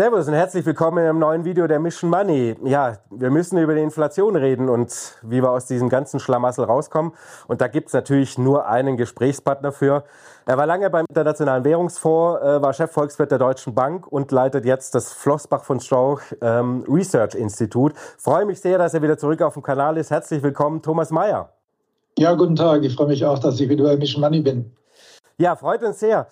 Servus und herzlich willkommen in einem neuen Video der Mission Money. Ja, wir müssen über die Inflation reden und wie wir aus diesem ganzen Schlamassel rauskommen. Und da gibt's natürlich nur einen Gesprächspartner für. Er war lange beim Internationalen Währungsfonds, äh, war Chefvolkswirt der Deutschen Bank und leitet jetzt das Flossbach von Strauch ähm, Research Institut. Freue mich sehr, dass er wieder zurück auf dem Kanal ist. Herzlich willkommen, Thomas Mayer. Ja, guten Tag. Ich freue mich auch, dass ich wieder bei Mission Money bin. Ja, freut uns sehr.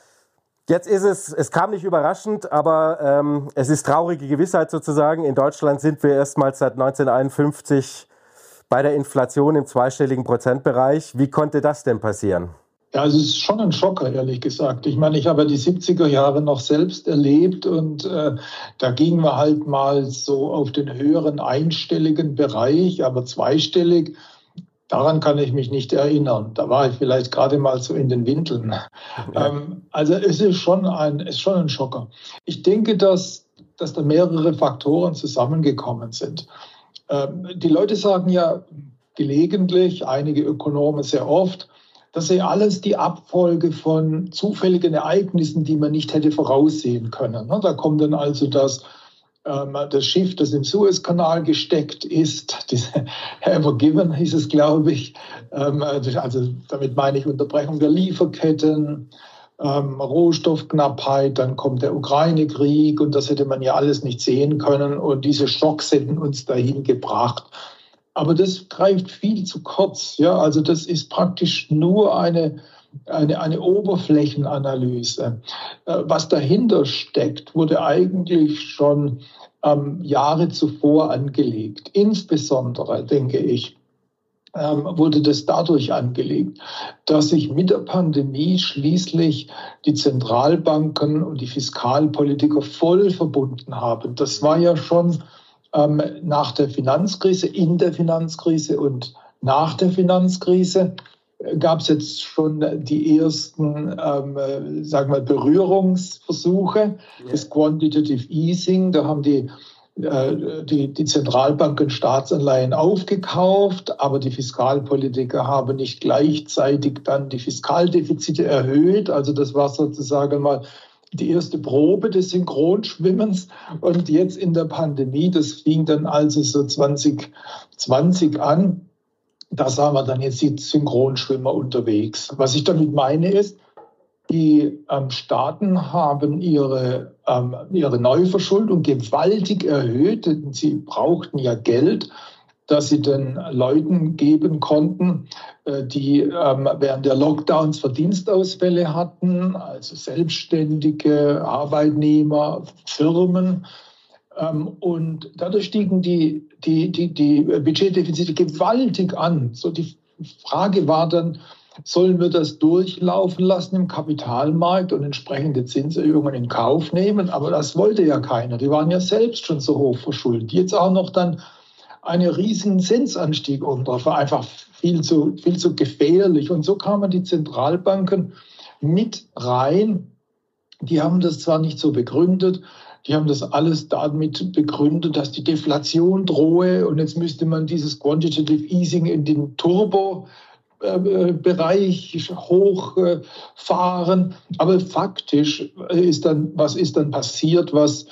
Jetzt ist es, es kam nicht überraschend, aber ähm, es ist traurige Gewissheit sozusagen. In Deutschland sind wir erstmals seit 1951 bei der Inflation im zweistelligen Prozentbereich. Wie konnte das denn passieren? Ja, es ist schon ein Schocker, ehrlich gesagt. Ich meine, ich habe die 70er Jahre noch selbst erlebt und äh, da gingen wir halt mal so auf den höheren einstelligen Bereich, aber zweistellig. Daran kann ich mich nicht erinnern. Da war ich vielleicht gerade mal so in den Windeln. Ja. Ähm, also es ist schon ein, ist schon ein Schocker. Ich denke, dass, dass da mehrere Faktoren zusammengekommen sind. Ähm, die Leute sagen ja gelegentlich, einige Ökonomen sehr oft, das sei alles die Abfolge von zufälligen Ereignissen, die man nicht hätte voraussehen können. Da kommt dann also das das Schiff, das im Suezkanal gesteckt ist, diese Ever Given hieß es, glaube ich. Ähm, also damit meine ich Unterbrechung der Lieferketten, ähm, Rohstoffknappheit, dann kommt der Ukraine-Krieg und das hätte man ja alles nicht sehen können und diese Schocks hätten uns dahin gebracht. Aber das greift viel zu kurz. Ja, also das ist praktisch nur eine eine, eine Oberflächenanalyse. Äh, was dahinter steckt, wurde eigentlich schon ähm, Jahre zuvor angelegt. Insbesondere, denke ich, ähm, wurde das dadurch angelegt, dass sich mit der Pandemie schließlich die Zentralbanken und die Fiskalpolitiker voll verbunden haben. Das war ja schon ähm, nach der Finanzkrise, in der Finanzkrise und nach der Finanzkrise gab es jetzt schon die ersten, ähm, sagen wir, Berührungsversuche ja. des Quantitative Easing. Da haben die, äh, die, die Zentralbanken Staatsanleihen aufgekauft, aber die Fiskalpolitiker haben nicht gleichzeitig dann die Fiskaldefizite erhöht. Also das war sozusagen mal die erste Probe des Synchronschwimmens. Und jetzt in der Pandemie, das fing dann also so 2020 an, da sahen wir dann jetzt die Synchronschwimmer unterwegs. Was ich damit meine ist, die ähm, Staaten haben ihre, ähm, ihre Neuverschuldung gewaltig erhöht. Sie brauchten ja Geld, das sie den Leuten geben konnten, äh, die ähm, während der Lockdowns Verdienstausfälle hatten, also Selbstständige, Arbeitnehmer, Firmen. Ähm, und dadurch stiegen die, die, die, die Budgetdefizite gewaltig an. So die Frage war dann, sollen wir das durchlaufen lassen im Kapitalmarkt und entsprechende Zinserhöhungen in Kauf nehmen? Aber das wollte ja keiner. Die waren ja selbst schon so hoch verschuldet. Jetzt auch noch dann einen riesigen Zinsanstieg oben drauf. War einfach viel zu, viel zu gefährlich. Und so kamen die Zentralbanken mit rein. Die haben das zwar nicht so begründet, die haben das alles damit begründet, dass die Deflation drohe und jetzt müsste man dieses Quantitative Easing in den Turbo Bereich hochfahren. Aber faktisch ist dann, was ist dann passiert, was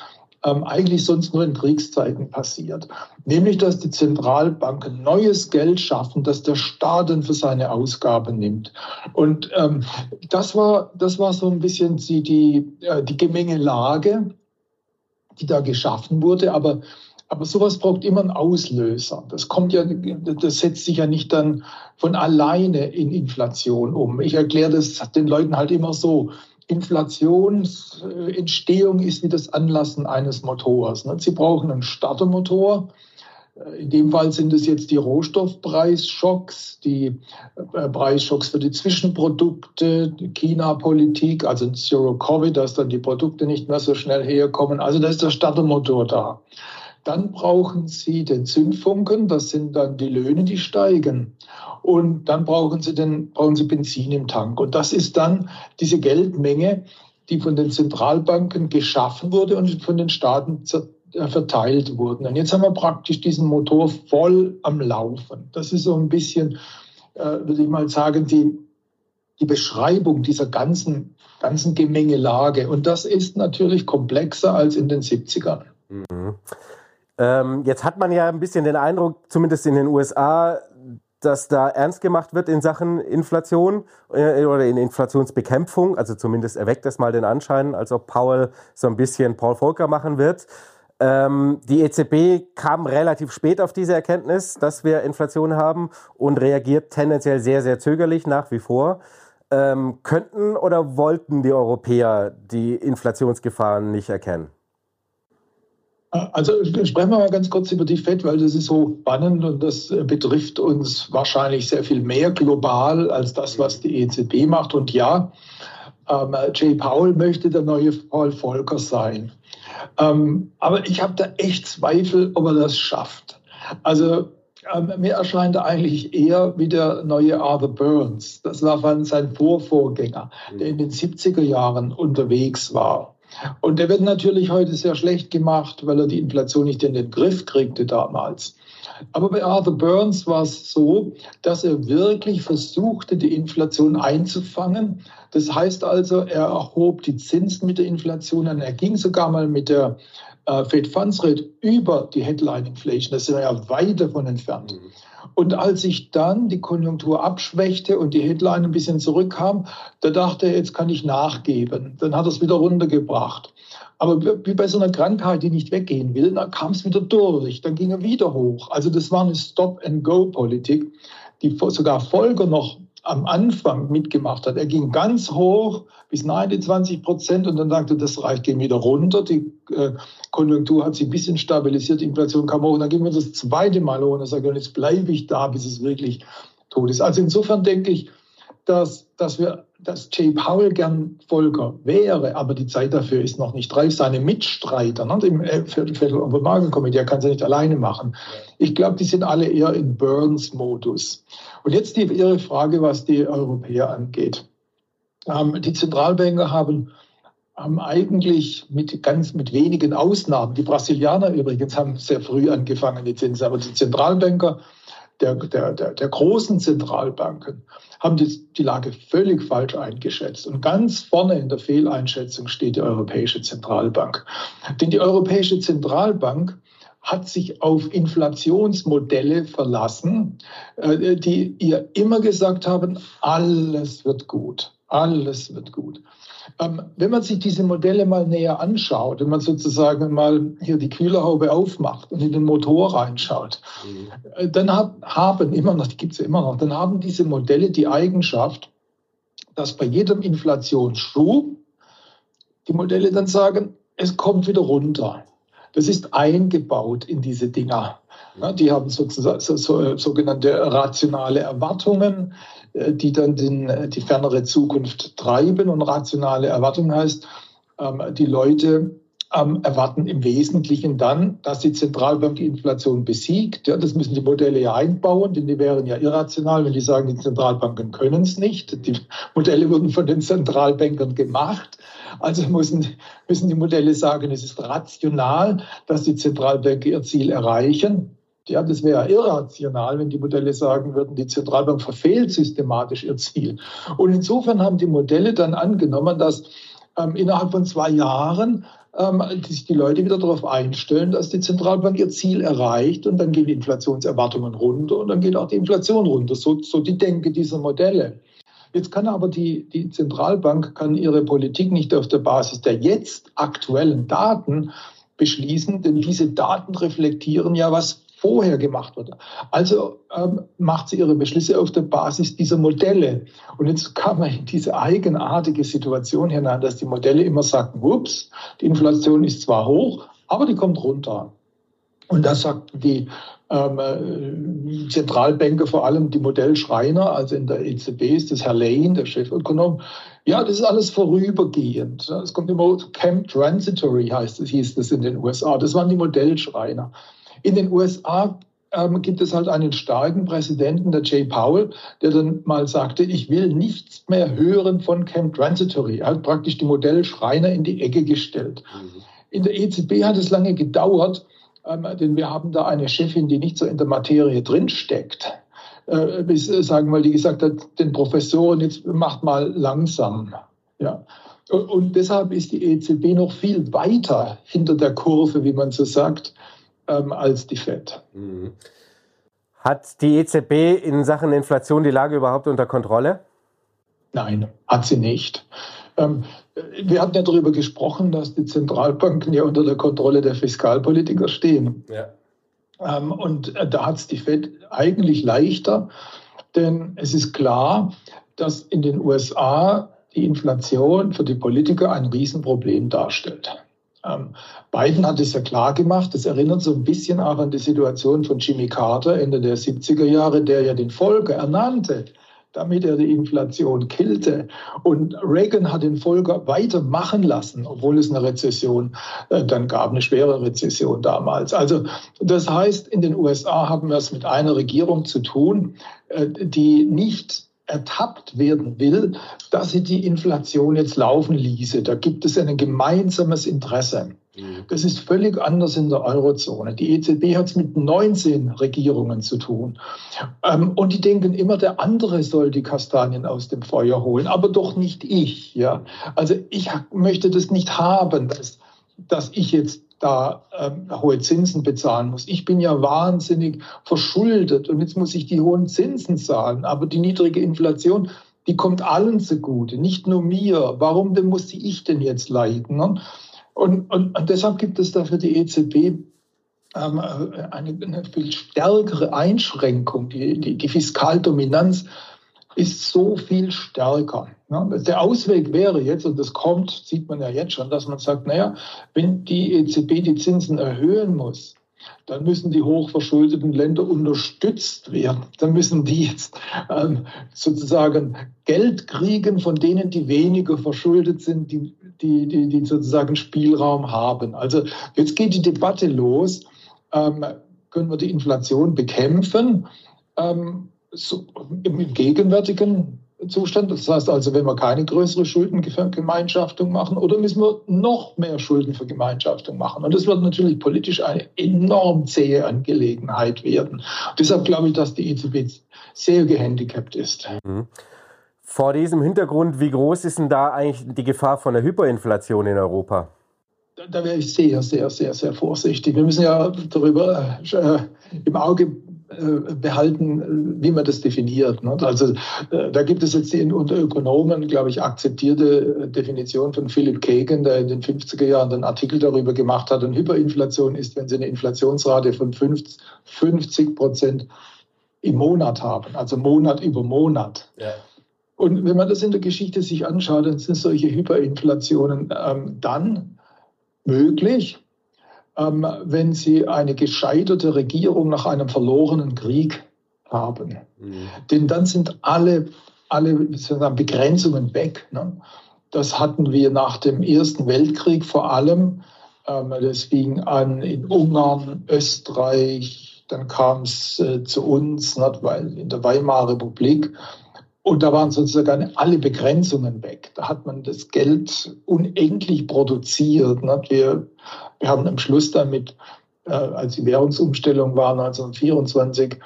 ähm, eigentlich sonst nur in Kriegszeiten passiert. Nämlich, dass die Zentralbanken neues Geld schaffen, das der Staat dann für seine Ausgaben nimmt. Und ähm, das, war, das war so ein bisschen die, die, äh, die Gemengelage die da geschaffen wurde. Aber, aber sowas braucht immer einen Auslöser. Das kommt ja, das setzt sich ja nicht dann von alleine in Inflation um. Ich erkläre das den Leuten halt immer so. Inflationsentstehung ist wie das Anlassen eines Motors. Ne? Sie brauchen einen Startermotor, in dem Fall sind es jetzt die Rohstoffpreisschocks, die äh, Preisschocks für die Zwischenprodukte, China-Politik, also Zero-Covid, dass dann die Produkte nicht mehr so schnell herkommen. Also da ist der Startermotor da. Dann brauchen Sie den Zündfunken, das sind dann die Löhne, die steigen. Und dann brauchen Sie, den, brauchen Sie Benzin im Tank. Und das ist dann diese Geldmenge, die von den Zentralbanken geschaffen wurde und von den Staaten äh, verteilt wurden. Und jetzt haben wir praktisch diesen Motor voll am Laufen. Das ist so ein bisschen, äh, würde ich mal sagen, die, die Beschreibung dieser ganzen, ganzen Gemengelage. Und das ist natürlich komplexer als in den 70ern. Mhm. Ähm, jetzt hat man ja ein bisschen den Eindruck, zumindest in den USA, dass da ernst gemacht wird in Sachen Inflation äh, oder in Inflationsbekämpfung. Also zumindest erweckt das mal den Anschein, als ob Powell so ein bisschen Paul Volcker machen wird. Ähm, die EZB kam relativ spät auf diese Erkenntnis, dass wir Inflation haben und reagiert tendenziell sehr, sehr zögerlich nach wie vor. Ähm, könnten oder wollten die Europäer die Inflationsgefahren nicht erkennen? Also sprechen wir mal ganz kurz über die FED, weil das ist so spannend und das betrifft uns wahrscheinlich sehr viel mehr global als das, was die EZB macht. Und ja, ähm, Jay Powell möchte der neue Paul Volcker sein. Ähm, aber ich habe da echt Zweifel, ob er das schafft. Also ähm, mir erscheint er eigentlich eher wie der neue Arthur Burns. Das war sein Vorvorgänger, der in den 70er Jahren unterwegs war. Und der wird natürlich heute sehr schlecht gemacht, weil er die Inflation nicht in den Griff kriegte damals. Aber bei Arthur Burns war es so, dass er wirklich versuchte, die Inflation einzufangen. Das heißt also, er erhob die Zinsen mit der Inflation an. Er ging sogar mal mit der äh, Fed Funds Rate über die Headline Inflation. Das sind wir ja weit davon entfernt. Mhm. Und als sich dann die Konjunktur abschwächte und die Headline ein bisschen zurückkam, da dachte er, jetzt kann ich nachgeben. Dann hat er es wieder runtergebracht. Aber wie bei so einer Krankheit, die nicht weggehen will, dann kam es wieder durch, dann ging er wieder hoch. Also das war eine Stop-and-Go-Politik, die sogar Folger noch am Anfang mitgemacht hat. Er ging ganz hoch bis 29 Prozent und dann sagte, das reicht, gehen wieder runter. Die äh, Konjunktur hat sich ein bisschen stabilisiert, die Inflation kam hoch und dann gehen wir das zweite Mal hoch und er sagt, jetzt bleibe ich da, bis es wirklich tot ist. Also insofern denke ich, dass, dass, wir, dass Jay Powell gern Volker wäre, aber die Zeit dafür ist noch nicht reif. Seine Mitstreiter ne, im Federal Open Market Committee, er kann ja nicht alleine machen. Ich glaube, die sind alle eher in Burns-Modus. Und jetzt die, Ihre Frage, was die Europäer angeht. Ähm, die Zentralbanker haben, haben eigentlich mit ganz mit wenigen Ausnahmen, die Brasilianer übrigens haben sehr früh angefangen, die Zinsen, aber die Zentralbanker der, der, der, der großen Zentralbanken haben die, die Lage völlig falsch eingeschätzt. Und ganz vorne in der Fehleinschätzung steht die Europäische Zentralbank. Denn die Europäische Zentralbank hat sich auf Inflationsmodelle verlassen, äh, die ihr immer gesagt haben, alles wird gut, alles wird gut. Ähm, wenn man sich diese Modelle mal näher anschaut, wenn man sozusagen mal hier die Kühlerhaube aufmacht und in den Motor reinschaut, mhm. Äh, dann haben immer noch, die gibt es ja immer noch, dann haben diese Modelle die Eigenschaft, dass bei jedem Inflationsschub die Modelle dann sagen, es kommt wieder runter. Das ist eingebaut in diese Dinger. Die haben sozusagen so, so, sogenannte rationale Erwartungen, die dann den, äh, die fernere Zukunft treiben. Und rationale Erwartung heißt, ähm, die Leute ähm, erwarten im Wesentlichen dann, dass die Zentralbank die Inflation besiegt. Ja, das müssen die Modelle ja einbauen, denn die wären ja irrational, wenn die sagen, die Zentralbanken können es nicht. Die Modelle wurden von den Zentralbankern gemacht. Also müssen, müssen die Modelle sagen, es ist rational, dass die Zentralbanken ihr Ziel erreichen. Ja, das wäre irrational, wenn die Modelle sagen würden, die Zentralbank verfehlt systematisch ihr Ziel. Und insofern haben die Modelle dann angenommen, dass ähm, innerhalb von zwei Jahren ähm, sich die Leute wieder darauf einstellen, dass die Zentralbank ihr Ziel erreicht und dann gehen die Inflationserwartungen runter und dann geht auch die Inflation runter. So, so die Denke dieser Modelle. Jetzt kann aber die, die Zentralbank kann ihre Politik nicht auf der Basis der jetzt aktuellen Daten beschließen, denn diese Daten reflektieren ja, was vorher gemacht wurde. Also ähm, macht sie ihre Beschlüsse auf der Basis dieser Modelle. Und jetzt kam man in diese eigenartige Situation hinein, dass die Modelle immer sagten, ups, die Inflation ist zwar hoch, aber die kommt runter. Und das sagten die ähm, äh, Zentralbanker, vor allem die Modellschreiner, also in der EZB ist das Herr Lane, der Chefökonom, ja, das ist alles vorübergehend. Es kommt immer Camp Transitory, heißt es, hieß das in den USA. Das waren die Modellschreiner. In den USA ähm, gibt es halt einen starken Präsidenten, der Jay Powell, der dann mal sagte, ich will nichts mehr hören von Camp Transitory. Er hat praktisch die Modellschreiner in die Ecke gestellt. Mhm. In der EZB hat es lange gedauert, ähm, denn wir haben da eine Chefin, die nicht so in der Materie drinsteckt. äh, bis, äh, sagen wir mal, die gesagt hat, den Professoren, jetzt macht mal langsam. Ja. Und, und deshalb ist die EZB noch viel weiter hinter der Kurve, wie man so sagt, ähm, als die FED. Mhm. Hat die EZB in Sachen Inflation die Lage überhaupt unter Kontrolle? Nein, hat sie nicht. Ähm, wir hatten ja darüber gesprochen, dass die Zentralbanken ja unter der Kontrolle der Fiskalpolitiker stehen. Ja. Ähm, und äh, da hat es die Fed eigentlich leichter, denn es ist klar, dass in den USA die Inflation für die Politiker ein Riesenproblem darstellt. Ähm, Biden hat es ja klar gemacht. Das erinnert so ein bisschen auch an die Situation von Jimmy Carter Ende der 70er Jahre, der ja den Volker ernannte damit er die Inflation killte. Und Reagan hat den Volker weitermachen lassen, obwohl es eine Rezession äh, dann gab, eine schwere Rezession damals. Also das heißt, in den USA haben wir es mit einer Regierung zu tun, äh, die nicht ertappt werden will, dass sie die Inflation jetzt laufen ließe. Da gibt es ein gemeinsames Interesse. Mhm. Das ist völlig anders in der Eurozone. Die EZB hat es mit 19 Regierungen zu tun. Ähm, und die denken immer, der andere soll die Kastanien aus dem Feuer holen, aber doch nicht ich. Ja? Also ich möchte das nicht haben, dass, dass ich jetzt da ähm, hohe Zinsen bezahlen muss. Ich bin ja wahnsinnig verschuldet und jetzt muss ich die hohen Zinsen zahlen. Aber die niedrige Inflation, die kommt allen zugute, nicht nur mir. Warum denn muss ich denn jetzt leiden? Ne? Und, und, und deshalb gibt es da für die EZB ähm, eine, eine, viel stärkere Einschränkung. Die, die, die Fiskaldominanz ist so viel stärker. Der Ausweg wäre jetzt, und das kommt, sieht man ja jetzt schon, dass man sagt, naja, wenn die EZB die Zinsen erhöhen muss, dann müssen die hochverschuldeten Länder unterstützt werden. Dann müssen die jetzt ähm, sozusagen Geld kriegen von denen, die weniger verschuldet sind, die, die, die, die sozusagen Spielraum haben. Also jetzt geht die Debatte los. Ähm, können wir die Inflation bekämpfen? Ähm, Im gegenwärtigen Zustand. Das heißt also, wenn wir keine größere Schuldengemeinschaftung machen, oder müssen wir noch mehr Schuldenvergemeinschaftung machen? Und das wird natürlich politisch eine enorm zähe Angelegenheit werden. Deshalb glaube ich, dass die EZB sehr gehandicapt ist. Mhm. Vor diesem Hintergrund, wie groß ist denn da eigentlich die Gefahr von der Hyperinflation in Europa? Da, da wäre ich sehr, sehr, sehr, sehr vorsichtig. Wir müssen ja darüber äh, im Auge behalten, äh, wie man das definiert. Also äh, da gibt es jetzt die unter Ökonomen, glaube ich, akzeptierte Definition von Philip Kagan, der in den 50er Jahren einen Artikel darüber gemacht hat. Und Hyperinflation ist, wenn Sie eine Inflationsrate von 50 Prozent im Monat haben, also Monat über Monat. Ja. Und wenn man das in der Geschichte sich anschaut, dann sind solche Hyperinflationen ähm, dann möglich, ähm, wenn sie eine gescheiterte Regierung nach einem verlorenen Krieg haben. Mhm. Denn dann sind alle, alle Begrenzungen weg. Ne? Das hatten wir nach dem Ersten Weltkrieg vor allem. Ähm, das fing an in Ungarn, Österreich, dann kam es äh, zu uns, nicht, weil in der Weimarer Republik. Und da waren sozusagen alle Begrenzungen weg. Da hat man das Geld unendlich produziert. Nicht? Wir wir haben am Schluss damit, äh, als die Währungsumstellung war 1924,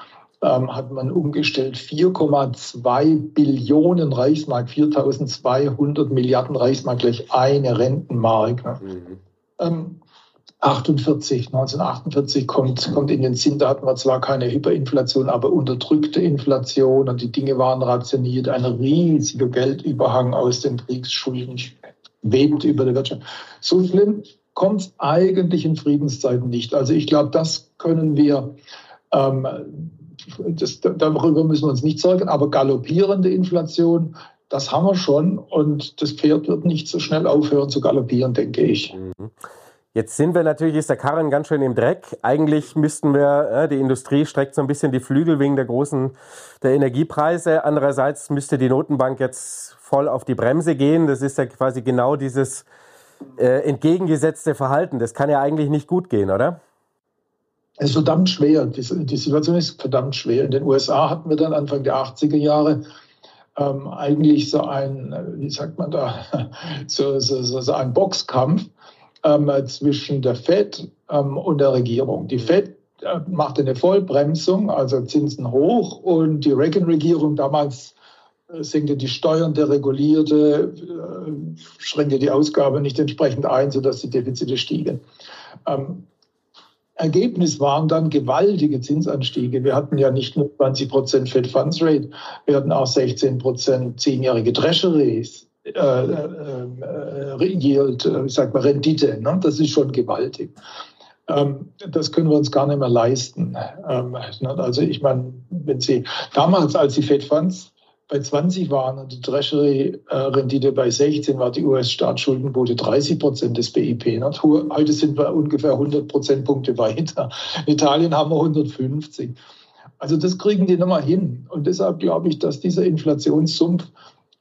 ähm, hat man umgestellt 4,2 Billionen Reichsmark, 4.200 Milliarden Reichsmark gleich eine Rentenmark. Ne? Mhm. Ähm, 48, 1948 kommt, kommt in den Sinn, da hatten wir zwar keine Hyperinflation, aber unterdrückte Inflation und die Dinge waren rationiert. Ein riesiger Geldüberhang aus den Kriegsschulden webt über die Wirtschaft. So schlimm kommt es eigentlich in Friedenszeiten nicht. Also ich glaube, das können wir, ähm, das, darüber müssen wir uns nicht sorgen, aber galoppierende Inflation, das haben wir schon und das Pferd wird nicht so schnell aufhören zu galoppieren, denke ich. Mhm. Jetzt sind wir natürlich, ist der Karren ganz schön im Dreck. Eigentlich müssten wir, äh, die Industrie streckt so ein bisschen die Flügel wegen der großen, der Energiepreise. Andererseits müsste die Notenbank jetzt voll auf die Bremse gehen. Das ist ja quasi genau dieses äh, entgegengesetzte Verhalten. Das kann ja eigentlich nicht gut gehen, oder? Es ist verdammt schwer. Die, die, Situation ist verdammt schwer. In den USA hatten wir dann Anfang der 80er Jahre ähm, eigentlich so ein, wie sagt man da, so, so, so, so ein Boxkampf ähm, zwischen der Fed ähm, und der Regierung. Die Fed äh, machte eine Vollbremsung, also Zinsen hoch und die Reagan-Regierung damals senkte die Steuern, deregulierte, äh, schränkte die Ausgaben nicht entsprechend ein, sodass die Defizite stiegen. Ähm, Ergebnis waren dann gewaltige Zinsanstiege. Wir hatten ja nicht nur 20 Prozent Fed Funds Rate, wir hatten auch 16 Prozent zehnjährige Treasuries. Äh, äh, äh, Yield, äh, ich sag mal Rendite, ne? das ist schon gewaltig. Ähm, das können wir uns gar nicht mehr leisten. Ähm, ne? also ich meine, wenn Sie damals, als die Fed Funds bei 20 waren und die Treasury-Rendite bei 16 war die US-Staatsschuldenquote 30 Prozent des BIP. Ne? Heute sind wir ungefähr 100 Prozentpunkte weiter. In Italien haben wir 150. Also das kriegen die nochmal hin. Und deshalb glaube ich, dass dieser Inflationssumpf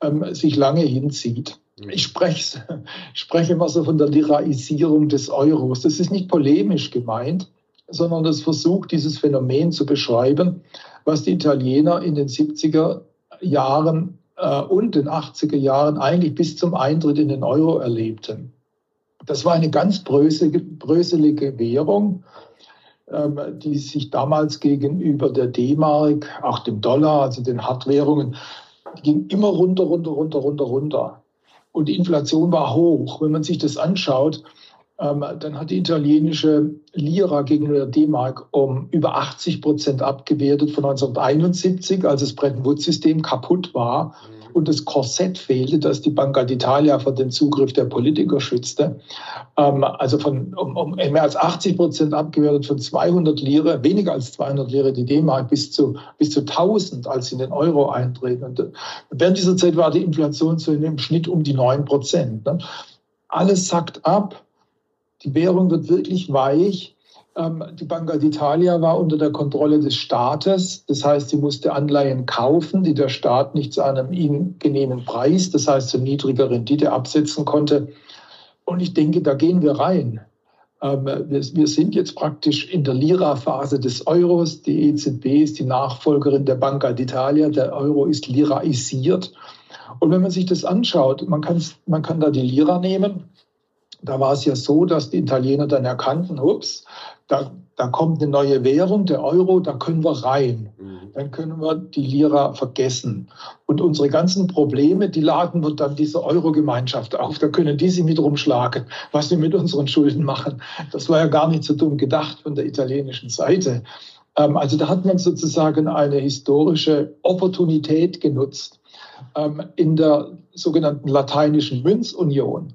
ähm, sich lange hinzieht. Mhm. Ich spreche, spreche immer so von der Liraisierung des Euros. Das ist nicht polemisch gemeint, sondern das versucht, dieses Phänomen zu beschreiben, was die Italiener in den 70er Jahren äh, und den 80er Jahren eigentlich bis zum Eintritt in den Euro erlebten. Das war eine ganz bröselige Währung, ähm, die sich damals gegenüber der D-Mark, auch dem Dollar, also den Hartwährungen, ging immer runter, runter, runter, runter, runter. Und die Inflation war hoch. Wenn man sich das anschaut, dann hat die italienische Lira gegenüber der D-Mark um über 80 Prozent abgewertet von 1971, als das Bretton Woods-System kaputt war mhm. und das Korsett fehlte, das die Banca d'Italia vor dem Zugriff der Politiker schützte. Ähm, also von um, um mehr als 80 Prozent abgewertet von 200 Lire, weniger als 200 Lire die D-Mark bis zu, bis zu 1000, als sie in den Euro eintreten. Und äh, während dieser Zeit war die Inflation so im Schnitt um die 9 Prozent. Ne? Alles sackt ab. Die Währung wird wirklich weich. Ähm, die Banca d'Italia war unter der Kontrolle des Staates. Das heißt, sie musste Anleihen kaufen, die der Staat nicht zu einem ihnen genehmen Preis, das heißt zu niedriger Rendite absetzen konnte. Und ich denke, da gehen wir rein. Ähm, wir sind jetzt praktisch in der Lira-Phase des Euros. Die EZB ist die Nachfolgerin der Banca d'Italia. Der Euro ist liraisiert. Und wenn man sich das anschaut, man, man kann da die Lira nehmen da war es ja so, dass die Italiener dann erkannten, ups, da, da kommt eine neue Währung, der Euro, da können wir rein. Mhm. Dann können wir die Lira vergessen. Und unsere ganzen Probleme, die laden wir dann diese Euro-Gemeinschaft auf. Da können die sich mit rumschlagen, was wir mit unseren Schulden machen. Das war ja gar nicht so dumm gedacht von der italienischen Seite. Ähm, also da hat man sozusagen eine historische Opportunität genutzt ähm, in der sogenannten lateinischen Münzunion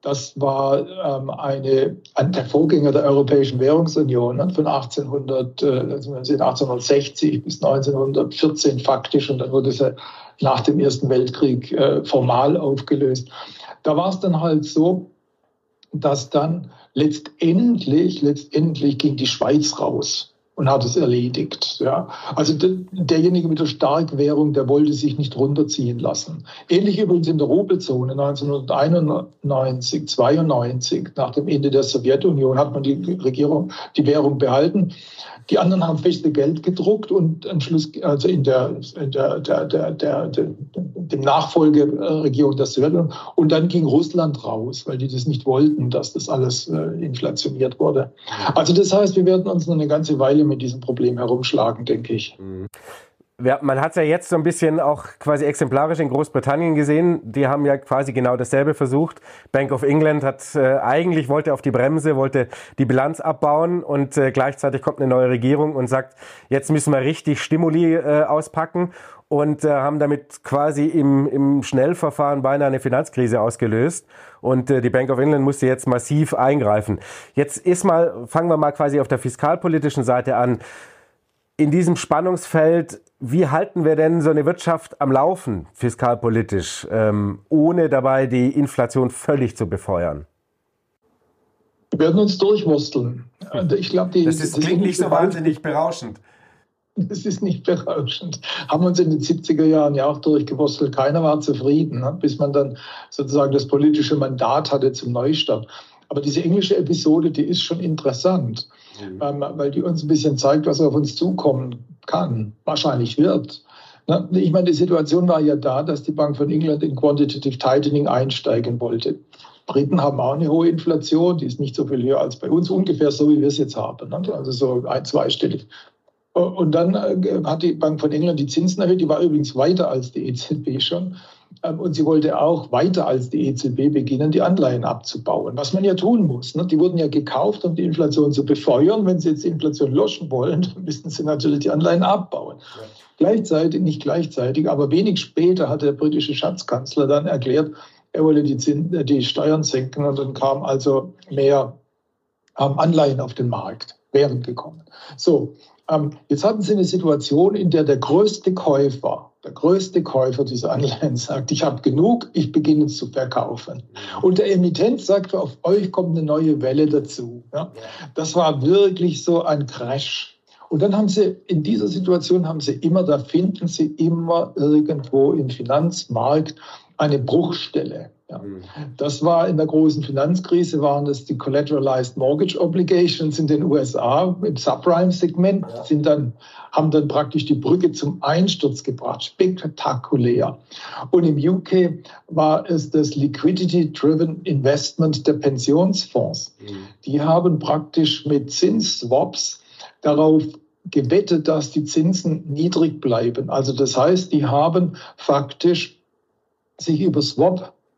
das war ähm, eine, ein, der Vorgänger der Europäischen Währungsunion ne, von 1800, äh, also 1860 bis 1914 faktisch und dann wurde sie nach dem Ersten Weltkrieg äh, formal aufgelöst. Da war es dann halt so, dass dann letztendlich, letztendlich ging die Schweiz raus und hat es erledigt. Ja. Also de, derjenige mit der Starkwährung, der wollte sich nicht runterziehen lassen. Ähnlich übrigens in der Rubelzone 1991, 92, nach dem Ende der Sowjetunion, hat man die Regierung, die Währung behalten. Die anderen haben feste Geld gedruckt und am Schluss, also in der, in der, der, der, der, der dem Nachfolgeregierung der Sowjetunion. Und dann ging Russland raus, weil die das nicht wollten, dass das alles äh, inflationiert wurde. Also das heißt, wir werden uns noch eine ganze Weile mit diesem Problem herumschlagen, denke ich. Mhm man hat es ja jetzt so ein bisschen auch quasi exemplarisch in Großbritannien gesehen. Die haben ja quasi genau dasselbe versucht. Bank of England hat äh, eigentlich wollte auf die Bremse, wollte die Bilanz abbauen und äh, gleichzeitig kommt eine neue Regierung und sagt, jetzt müssen wir richtig Stimuli äh, auspacken und äh, haben damit quasi im, im Schnellverfahren beinahe eine Finanzkrise ausgelöst. Und äh, die Bank of England musste jetzt massiv eingreifen. Jetzt ist mal, fangen wir mal quasi auf der fiskalpolitischen Seite an. In diesem Spannungsfeld wie halten wir denn so eine Wirtschaft am Laufen, fiskalpolitisch, ähm, ohne dabei die Inflation völlig zu befeuern? Wir werden uns durchwursteln. Ich glaube, das, ist, das klingt nicht so wahnsinnig berauschend. Das ist nicht berauschend. Haben wir uns in den 70er Jahren ja auch durchgewurstelt. Keiner war zufrieden, ne? bis man dann sozusagen das politische Mandat hatte zum Neustart. Aber diese englische Episode, die ist schon interessant, mhm. ähm, weil die uns ein bisschen zeigt, was auf uns zukommen kann, wahrscheinlich wird. Ich meine, die Situation war ja da, dass die Bank von England in Quantitative Tightening einsteigen wollte. Briten haben auch eine hohe Inflation, die ist nicht so viel höher als bei uns, ungefähr so, wie wir es jetzt haben. Also so ein, zweistellig. Und dann äh, hat die Bank von England die Zinsen erhöht, die war übrigens weiter als die EZB schon. Ähm, und sie wollte auch weiter als die EZB beginnen, die Anleihen abzubauen, was man ja tun muss. Ne? Die wurden ja gekauft, um die Inflation zu befeuern. Wenn sie jetzt die Inflation löschen wollen, dann müssen sie natürlich die Anleihen abbauen. Ja. Gleichzeitig, nicht gleichzeitig, aber wenig später hat der britische Schatzkanzler dann erklärt, er wolle die, Zins, äh, die Steuern senken und dann kam also mehr ähm, Anleihen auf den Markt, wären gekommen. So, jetzt hatten Sie eine Situation, in der der größte Käufer, der größte Käufer dieser Anleihen sagt, ich habe genug, ich beginne zu verkaufen. Und der Emittent sagt, auf euch kommt eine neue Welle dazu. Das war wirklich so ein Crash. Und dann haben sie, in dieser Situation haben sie immer, da finden sie immer irgendwo im Finanzmarkt eine Bruchstelle. Ja. Mhm. Das war in der großen Finanzkrise, waren das die Collateralized Mortgage Obligations in den USA im Subprime-Segment, sind dann, haben dann praktisch die Brücke zum Einsturz gebracht, spektakulär. Und im UK war es das Liquidity-Driven Investment der Pensionsfonds. Mhm. Die haben praktisch mit Zinsswaps darauf gewettet, dass die Zinsen niedrig bleiben. Also das heißt, die haben faktisch sich über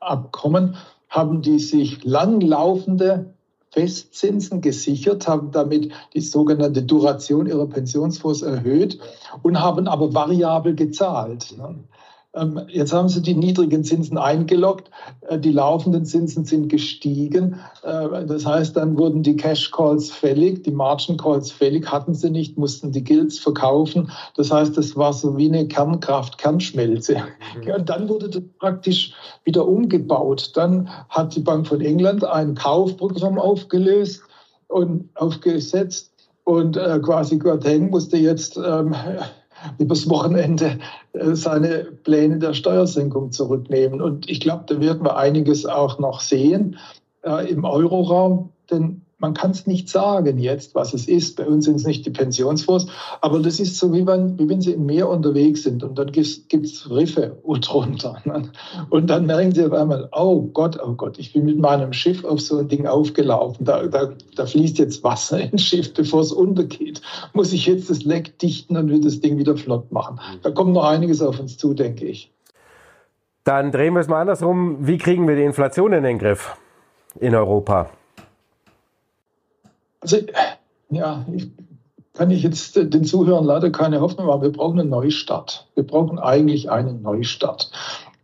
Swap-Abkommen, haben die sich langlaufende Festzinsen gesichert, haben damit die sogenannte Duration ihrer Pensionsfonds erhöht und haben aber variabel gezahlt. Ähm, jetzt haben sie die niedrigen Zinsen eingeloggt, äh, die laufenden Zinsen sind gestiegen. Äh, das heißt, dann wurden die Cash Calls fällig, die Margin Calls fällig, hatten sie nicht, mussten die Guilds verkaufen. Das heißt, das war so wie eine Kernkraft, Kernschmelze. Mhm. Und dann wurde das praktisch wieder umgebaut. Dann hat die Bank von England ein Kaufprogramm aufgelöst und aufgesetzt und äh, quasi Guateng musste jetzt ähm, übers Wochenende äh, seine Pläne der Steuersenkung zurücknehmen. Und ich glaube, da werden wir einiges auch noch sehen äh, im Euroraum, denn man kann es nicht sagen jetzt, was es ist. Bei uns sind es nicht die Pensionsfonds, aber das ist so, wie, wenn, wie wenn Sie im Meer unterwegs sind und dann gibt es Riffe drunter. Ne? Und dann merken Sie auf einmal, oh Gott, oh Gott, ich bin mit meinem Schiff auf so ein Ding aufgelaufen. Da, da, da fließt jetzt Wasser ins Schiff, bevor es untergeht. Muss ich jetzt das Leck dichten und wird das Ding wieder flott machen. Da kommt noch einiges auf uns zu, denke ich. Dann drehen wir es mal andersrum. Wie kriegen wir die Inflation in den Griff in Europa? Also, ja, kann ich jetzt den Zuhörern leider keine Hoffnung machen. Wir brauchen einen Neustart. Wir brauchen eigentlich einen Neustart.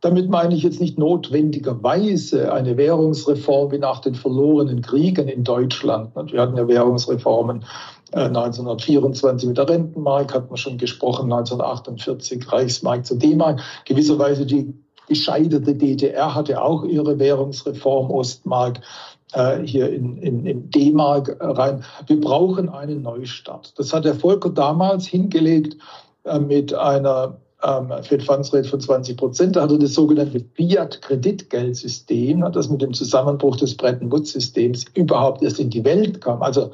Damit meine ich jetzt nicht notwendigerweise eine Währungsreform wie nach den verlorenen Kriegen in Deutschland. Wir hatten ja Währungsreformen 1924 äh, mit der Rentenmark, hat man schon gesprochen, 1948 Reichsmark zu D-Mark. Gewisserweise die gescheiterte DDR hatte auch ihre Währungsreform, Ostmark hier in, in, in D-Mark rein. Wir brauchen einen Neustart. Das hat der Volker damals hingelegt äh, mit einer ähm, Fed Funds Rate von 20 Prozent. Da hat er das sogenannte Fiat-Kreditgeldsystem, das mit dem Zusammenbruch des Bretton Woods-Systems überhaupt erst in die Welt kam. Also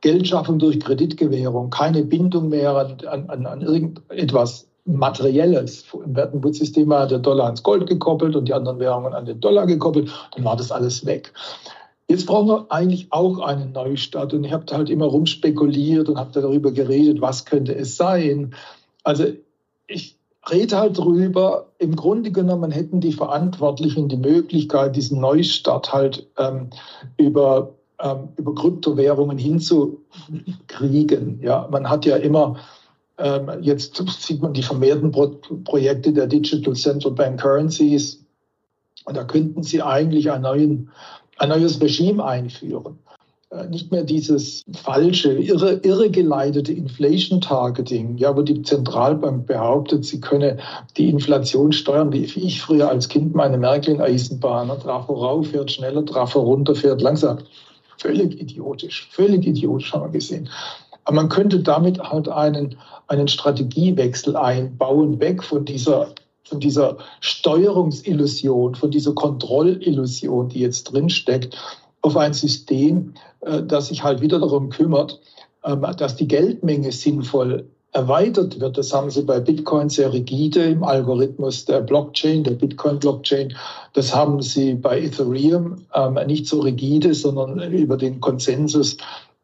Geldschaffung durch Kreditgewährung, keine Bindung mehr an, an, an irgendetwas Materielles. Im Bretton Woods-System war der Dollar ans Gold gekoppelt und die anderen Währungen an den Dollar gekoppelt. Dann war das alles weg. Jetzt brauchen wir eigentlich auch einen Neustart. Und ich habe halt immer rumspekuliert und habe darüber geredet, was könnte es sein. Also ich rede halt drüber, im Grunde genommen hätten die Verantwortlichen die Möglichkeit, diesen Neustart halt ähm, über, ähm, über Kryptowährungen hinzukriegen. Ja, man hat ja immer ähm, jetzt sieht man die vermehrten Pro Projekte der Digital Central Bank Currencies. Und da könnten sie eigentlich einen neuen ein neues Regime einführen. Äh, nicht mehr dieses falsche, irre, irregeleitete Inflation-Targeting, ja, wo die Zentralbank behauptet, sie könne die Inflation steuern, wie ich früher als Kind meine Märklin-Eisenbahn, ne, Trafo rauf fährt schneller, Trafo runter fährt langsam. Völlig idiotisch, völlig idiotisch haben wir gesehen. Aber man könnte damit halt einen, einen Strategiewechsel einbauen, weg von dieser von dieser Steuerungsillusion, von dieser Kontrollillusion, die jetzt drinsteckt, auf ein System, äh, das sich halt wieder darum kümmert, ähm, dass die Geldmenge sinnvoll erweitert wird. Das haben sie bei Bitcoin sehr rigide im Algorithmus der Blockchain, der Bitcoin-Blockchain. Das haben sie bei Ethereum ähm, nicht so rigide, sondern über den Konsensus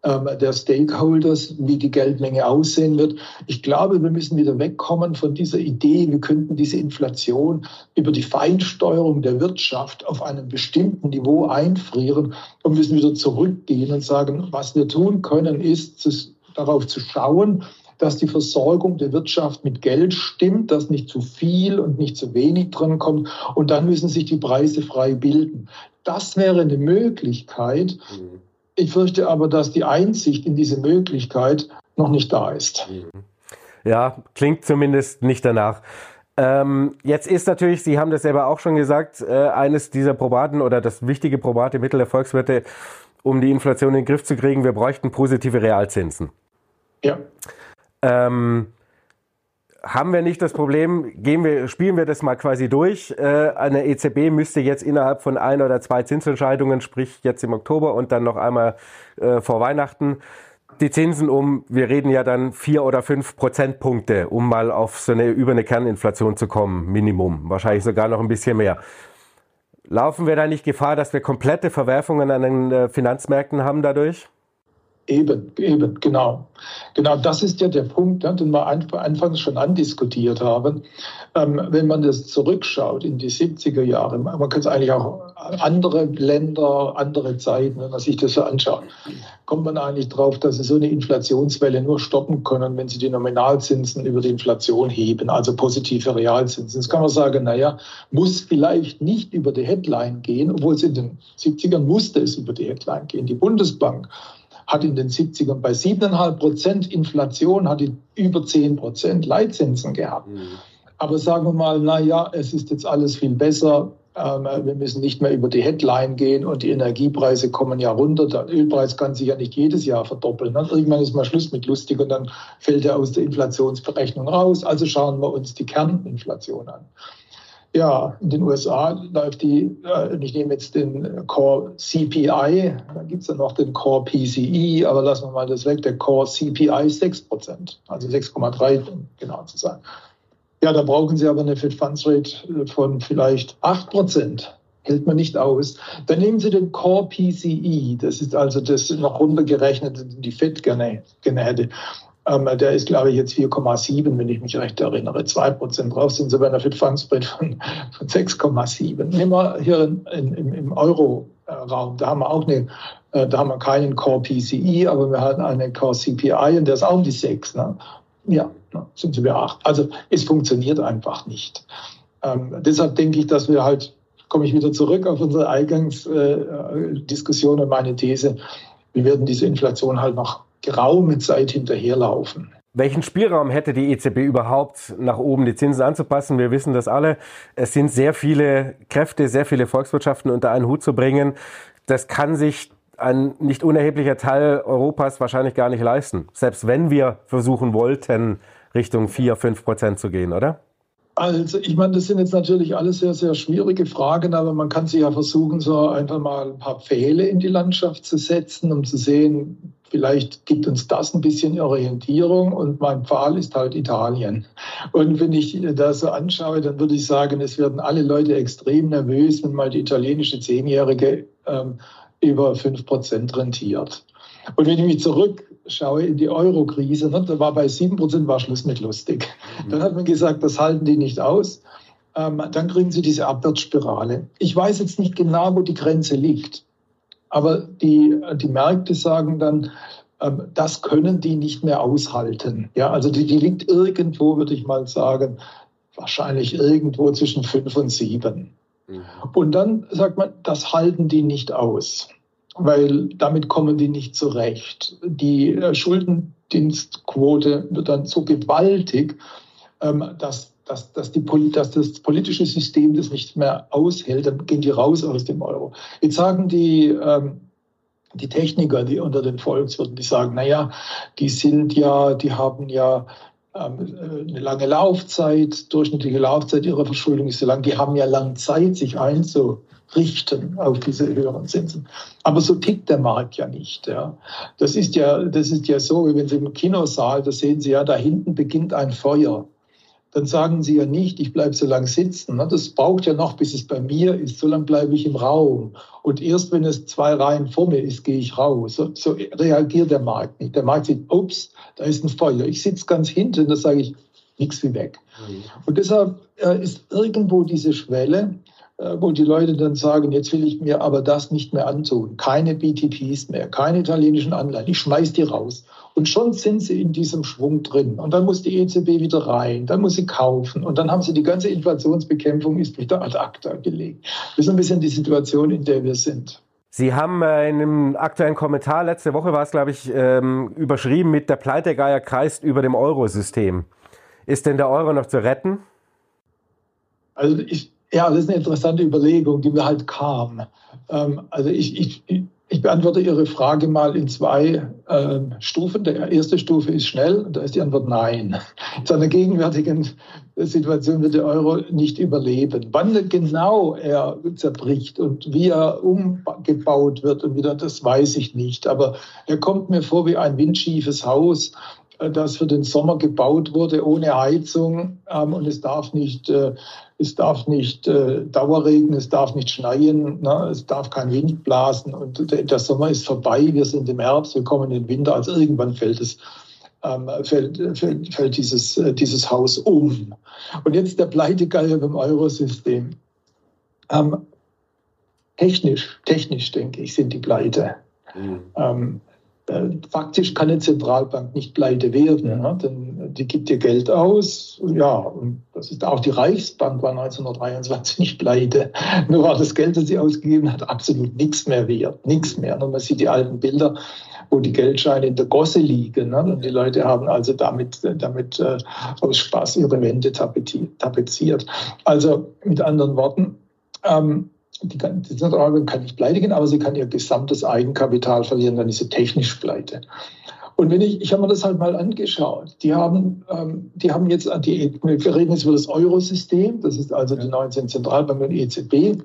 der Stakeholders, wie die Geldmenge aussehen wird. Ich glaube, wir müssen wieder wegkommen von dieser Idee, wir könnten diese Inflation über die Feinsteuerung der Wirtschaft auf einem bestimmten Niveau einfrieren und müssen wieder zurückgehen und sagen, was wir tun können, ist darauf zu schauen, dass die Versorgung der Wirtschaft mit Geld stimmt, dass nicht zu viel und nicht zu wenig drin kommt. Und dann müssen sich die Preise frei bilden. Das wäre eine Möglichkeit. Mhm. Ich fürchte aber, dass die Einsicht in diese Möglichkeit noch nicht da ist. Ja, klingt zumindest nicht danach. Ähm, jetzt ist natürlich, Sie haben das selber auch schon gesagt, äh, eines dieser Probaten oder das wichtige probate Mittel der Volkswirte, um die Inflation in den Griff zu kriegen, wir bräuchten positive Realzinsen. Ja. Ähm, haben wir nicht das Problem, gehen wir, spielen wir das mal quasi durch. Äh, eine EZB müsste jetzt innerhalb von ein oder zwei Zinsentscheidungen, sprich jetzt im Oktober und dann noch einmal äh, vor Weihnachten, die Zinsen um, wir reden ja dann vier oder fünf Prozentpunkte, um mal auf so eine über eine Kerninflation zu kommen, Minimum, wahrscheinlich sogar noch ein bisschen mehr. Laufen wir da nicht Gefahr, dass wir komplette Verwerfungen an den äh, Finanzmärkten haben dadurch? Eben, eben, genau. Genau, das ist ja der Punkt, den wir anfangs schon andiskutiert haben. Ähm, wenn man das zurückschaut in die 70er Jahre, man kann es eigentlich auch andere Länder, andere Zeiten, wenn man sich das so anschaut, kommt man eigentlich drauf, dass sie so eine Inflationswelle nur stoppen können, wenn sie die Nominalzinsen über die Inflation heben, also positive Realzinsen. Jetzt kann man sagen, naja, muss vielleicht nicht über die Headline gehen, obwohl es in den 70ern musste es über die Headline gehen. Die Bundesbank hat in den 70ern bei 7,5 Prozent Inflation, hat die über 10 Prozent Leitzinsen gehabt. Mhm. Aber sagen wir mal, na ja, es ist jetzt alles viel besser. Ähm, wir müssen nicht mehr über die Headline gehen und die Energiepreise kommen ja runter. Der Ölpreis kann sich ja nicht jedes Jahr verdoppeln. Ne? Irgendwann ist mal Schluss mit lustig und dann fällt er aus der Inflationsberechnung raus. Also schauen wir uns die Kerninflation an. Ja, in den USA läuft die, äh, ich nehme jetzt den Core CPI, dann gibt es dann noch den Core PCE, aber lassen wir mal das weg, der Core CPI 6 Prozent, also 6,3 genau zu sein. Ja, da brauchen Sie aber eine Fed Funds Rate von vielleicht 8 Prozent. Hält man nicht aus. Dann nehmen Sie den Core PCE, das ist also das noch runtergerechnet, die Fed gerne, gerne hätte. Ähm, der ist, glaube ich, jetzt 4,7, wenn ich mich recht erinnere. 2 Prozent drauf sind sie bei einer Fit Fund Spread von, von 6,7. Nehmen wir hier in, in, im Euro-Raum, da haben wir auch eine, äh, da haben wir keinen Core PCE, aber wir haben einen Core CPI und der ist auch um die 6. Ne? Ja, sind sie bei 8. Also es funktioniert einfach nicht. Ähm, deshalb denke ich, dass wir halt, komme ich wieder zurück auf unsere Eingangsdiskussion äh, und meine These, wir werden diese Inflation halt noch geraume Zeit hinterherlaufen. Welchen Spielraum hätte die EZB überhaupt, nach oben die Zinsen anzupassen? Wir wissen das alle. Es sind sehr viele Kräfte, sehr viele Volkswirtschaften unter einen Hut zu bringen. Das kann sich ein nicht unerheblicher Teil Europas wahrscheinlich gar nicht leisten. Selbst wenn wir versuchen wollten, Richtung 4, 5 Prozent zu gehen, oder? Also, ich meine, das sind jetzt natürlich alles sehr, sehr schwierige Fragen, aber man kann sich ja versuchen, so einfach mal ein paar Pfähle in die Landschaft zu setzen, um zu sehen, vielleicht gibt uns das ein bisschen Orientierung und mein Pfahl ist halt Italien. Und wenn ich das so anschaue, dann würde ich sagen, es werden alle Leute extrem nervös, wenn mal die italienische Zehnjährige ähm, über 5% rentiert. Und wenn ich mich zurück schaue in die Euro-Krise, ne, da war bei 7% war Schluss mit lustig. Mhm. Dann hat man gesagt, das halten die nicht aus. Ähm, dann kriegen sie diese Abwärtsspirale. Ich weiß jetzt nicht genau, wo die Grenze liegt. Aber die, die Märkte sagen dann, ähm, das können die nicht mehr aushalten. Ja, also die, die liegt irgendwo, würde ich mal sagen, wahrscheinlich irgendwo zwischen 5 und 7. Mhm. Und dann sagt man, das halten die nicht aus weil damit kommen die nicht zurecht. Die äh, Schuldendienstquote wird dann so gewaltig, ähm, dass, dass, dass, die, dass das politische System das nicht mehr aushält, dann gehen die raus aus dem Euro. Jetzt sagen die, ähm, die Techniker, die unter den Volkswirten, die sagen, naja, die sind ja, die haben ja ähm, eine lange Laufzeit, durchschnittliche Laufzeit ihrer Verschuldung ist so lang. Die haben ja lange Zeit, sich einzurichten auf diese höheren Zinsen. Aber so tickt der Markt ja nicht. Ja. Das ist ja, das ist ja so, wie wenn Sie im Kinosaal, da sehen Sie ja, da hinten beginnt ein Feuer dann sagen Sie ja nicht, ich bleibe so lange sitzen. Ne? Das braucht ja noch, bis es bei mir ist. So lange bleibe ich im Raum. Und erst wenn es zwei Reihen vor mir ist, gehe ich raus. So, so reagiert der Markt nicht. Der Markt sieht, ups, da ist ein Feuer. Ich sitze ganz hinten, da sage ich, nichts wie weg. Mhm. Und deshalb äh, ist irgendwo diese Schwelle, wo die Leute dann sagen, jetzt will ich mir aber das nicht mehr antun. Keine BTPs mehr, keine italienischen Anleihen. Ich schmeiß die raus. Und schon sind sie in diesem Schwung drin. Und dann muss die EZB wieder rein, dann muss sie kaufen. Und dann haben sie die ganze Inflationsbekämpfung ist wieder ad acta gelegt. Das ist ein bisschen die Situation, in der wir sind. Sie haben äh, in einem aktuellen Kommentar, letzte Woche war es, glaube ich, ähm, überschrieben mit der Pleitegeier kreist über dem Eurosystem. Ist denn der Euro noch zu retten? Also ich, ja, das ist eine interessante Überlegung, die mir halt kam. Ähm, also ich, ich, ich beantworte Ihre Frage mal in zwei äh, Stufen. Die erste Stufe ist schnell und da ist die Antwort nein. In seiner gegenwärtigen Situation wird der Euro nicht überleben. Wann genau er zerbricht und wie er umgebaut wird und wieder, das weiß ich nicht. Aber er kommt mir vor wie ein windschiefes Haus, das für den Sommer gebaut wurde ohne Heizung ähm, und es darf nicht äh, es darf nicht äh, Dauerregen, es darf nicht schneien, ne? es darf kein Wind blasen und der, der, Sommer ist vorbei, wir sind im Herbst, wir kommen in den Winter, also irgendwann fällt es. Ähm, fällt, fällt, fällt dieses, äh, dieses Haus um. Und jetzt der Pleitegeier beim Eurosystem. Ähm, technisch, technisch denke ich, sind die pleite. Mhm. Äh, faktisch kann eine Zentralbank nicht pleite werden, ne? denn die gibt ihr Geld aus. Ja, und das ist auch die Reichsbank war 1923 nicht pleite. Nur war das Geld, das sie ausgegeben hat, absolut nichts mehr wert, nichts mehr. Und man sieht die alten Bilder, wo die Geldscheine in der Gosse liegen. Ne? Und die Leute haben also damit, damit äh, aus Spaß ihre Wände tapeziert. Also mit anderen Worten, ähm, die, kann, die Zentralbank kann nicht pleite gehen, aber sie kann ihr gesamtes Eigenkapital verlieren, dann ist sie technisch pleite. Und wenn ich, ich habe mir das halt mal angeschaut, die haben, ähm, die haben jetzt, die, wir reden jetzt über das Eurosystem, das ist also die 19 Zentralbanken und EZB,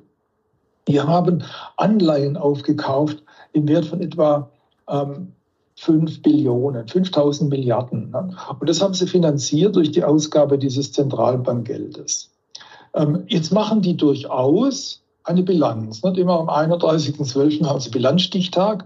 die haben Anleihen aufgekauft im Wert von etwa ähm, 5 Billionen, 5000 Milliarden. Ne? Und das haben sie finanziert durch die Ausgabe dieses Zentralbankgeldes. Ähm, jetzt machen die durchaus eine Bilanz. Nicht? Immer am 31.12. haben Sie Bilanzstichtag.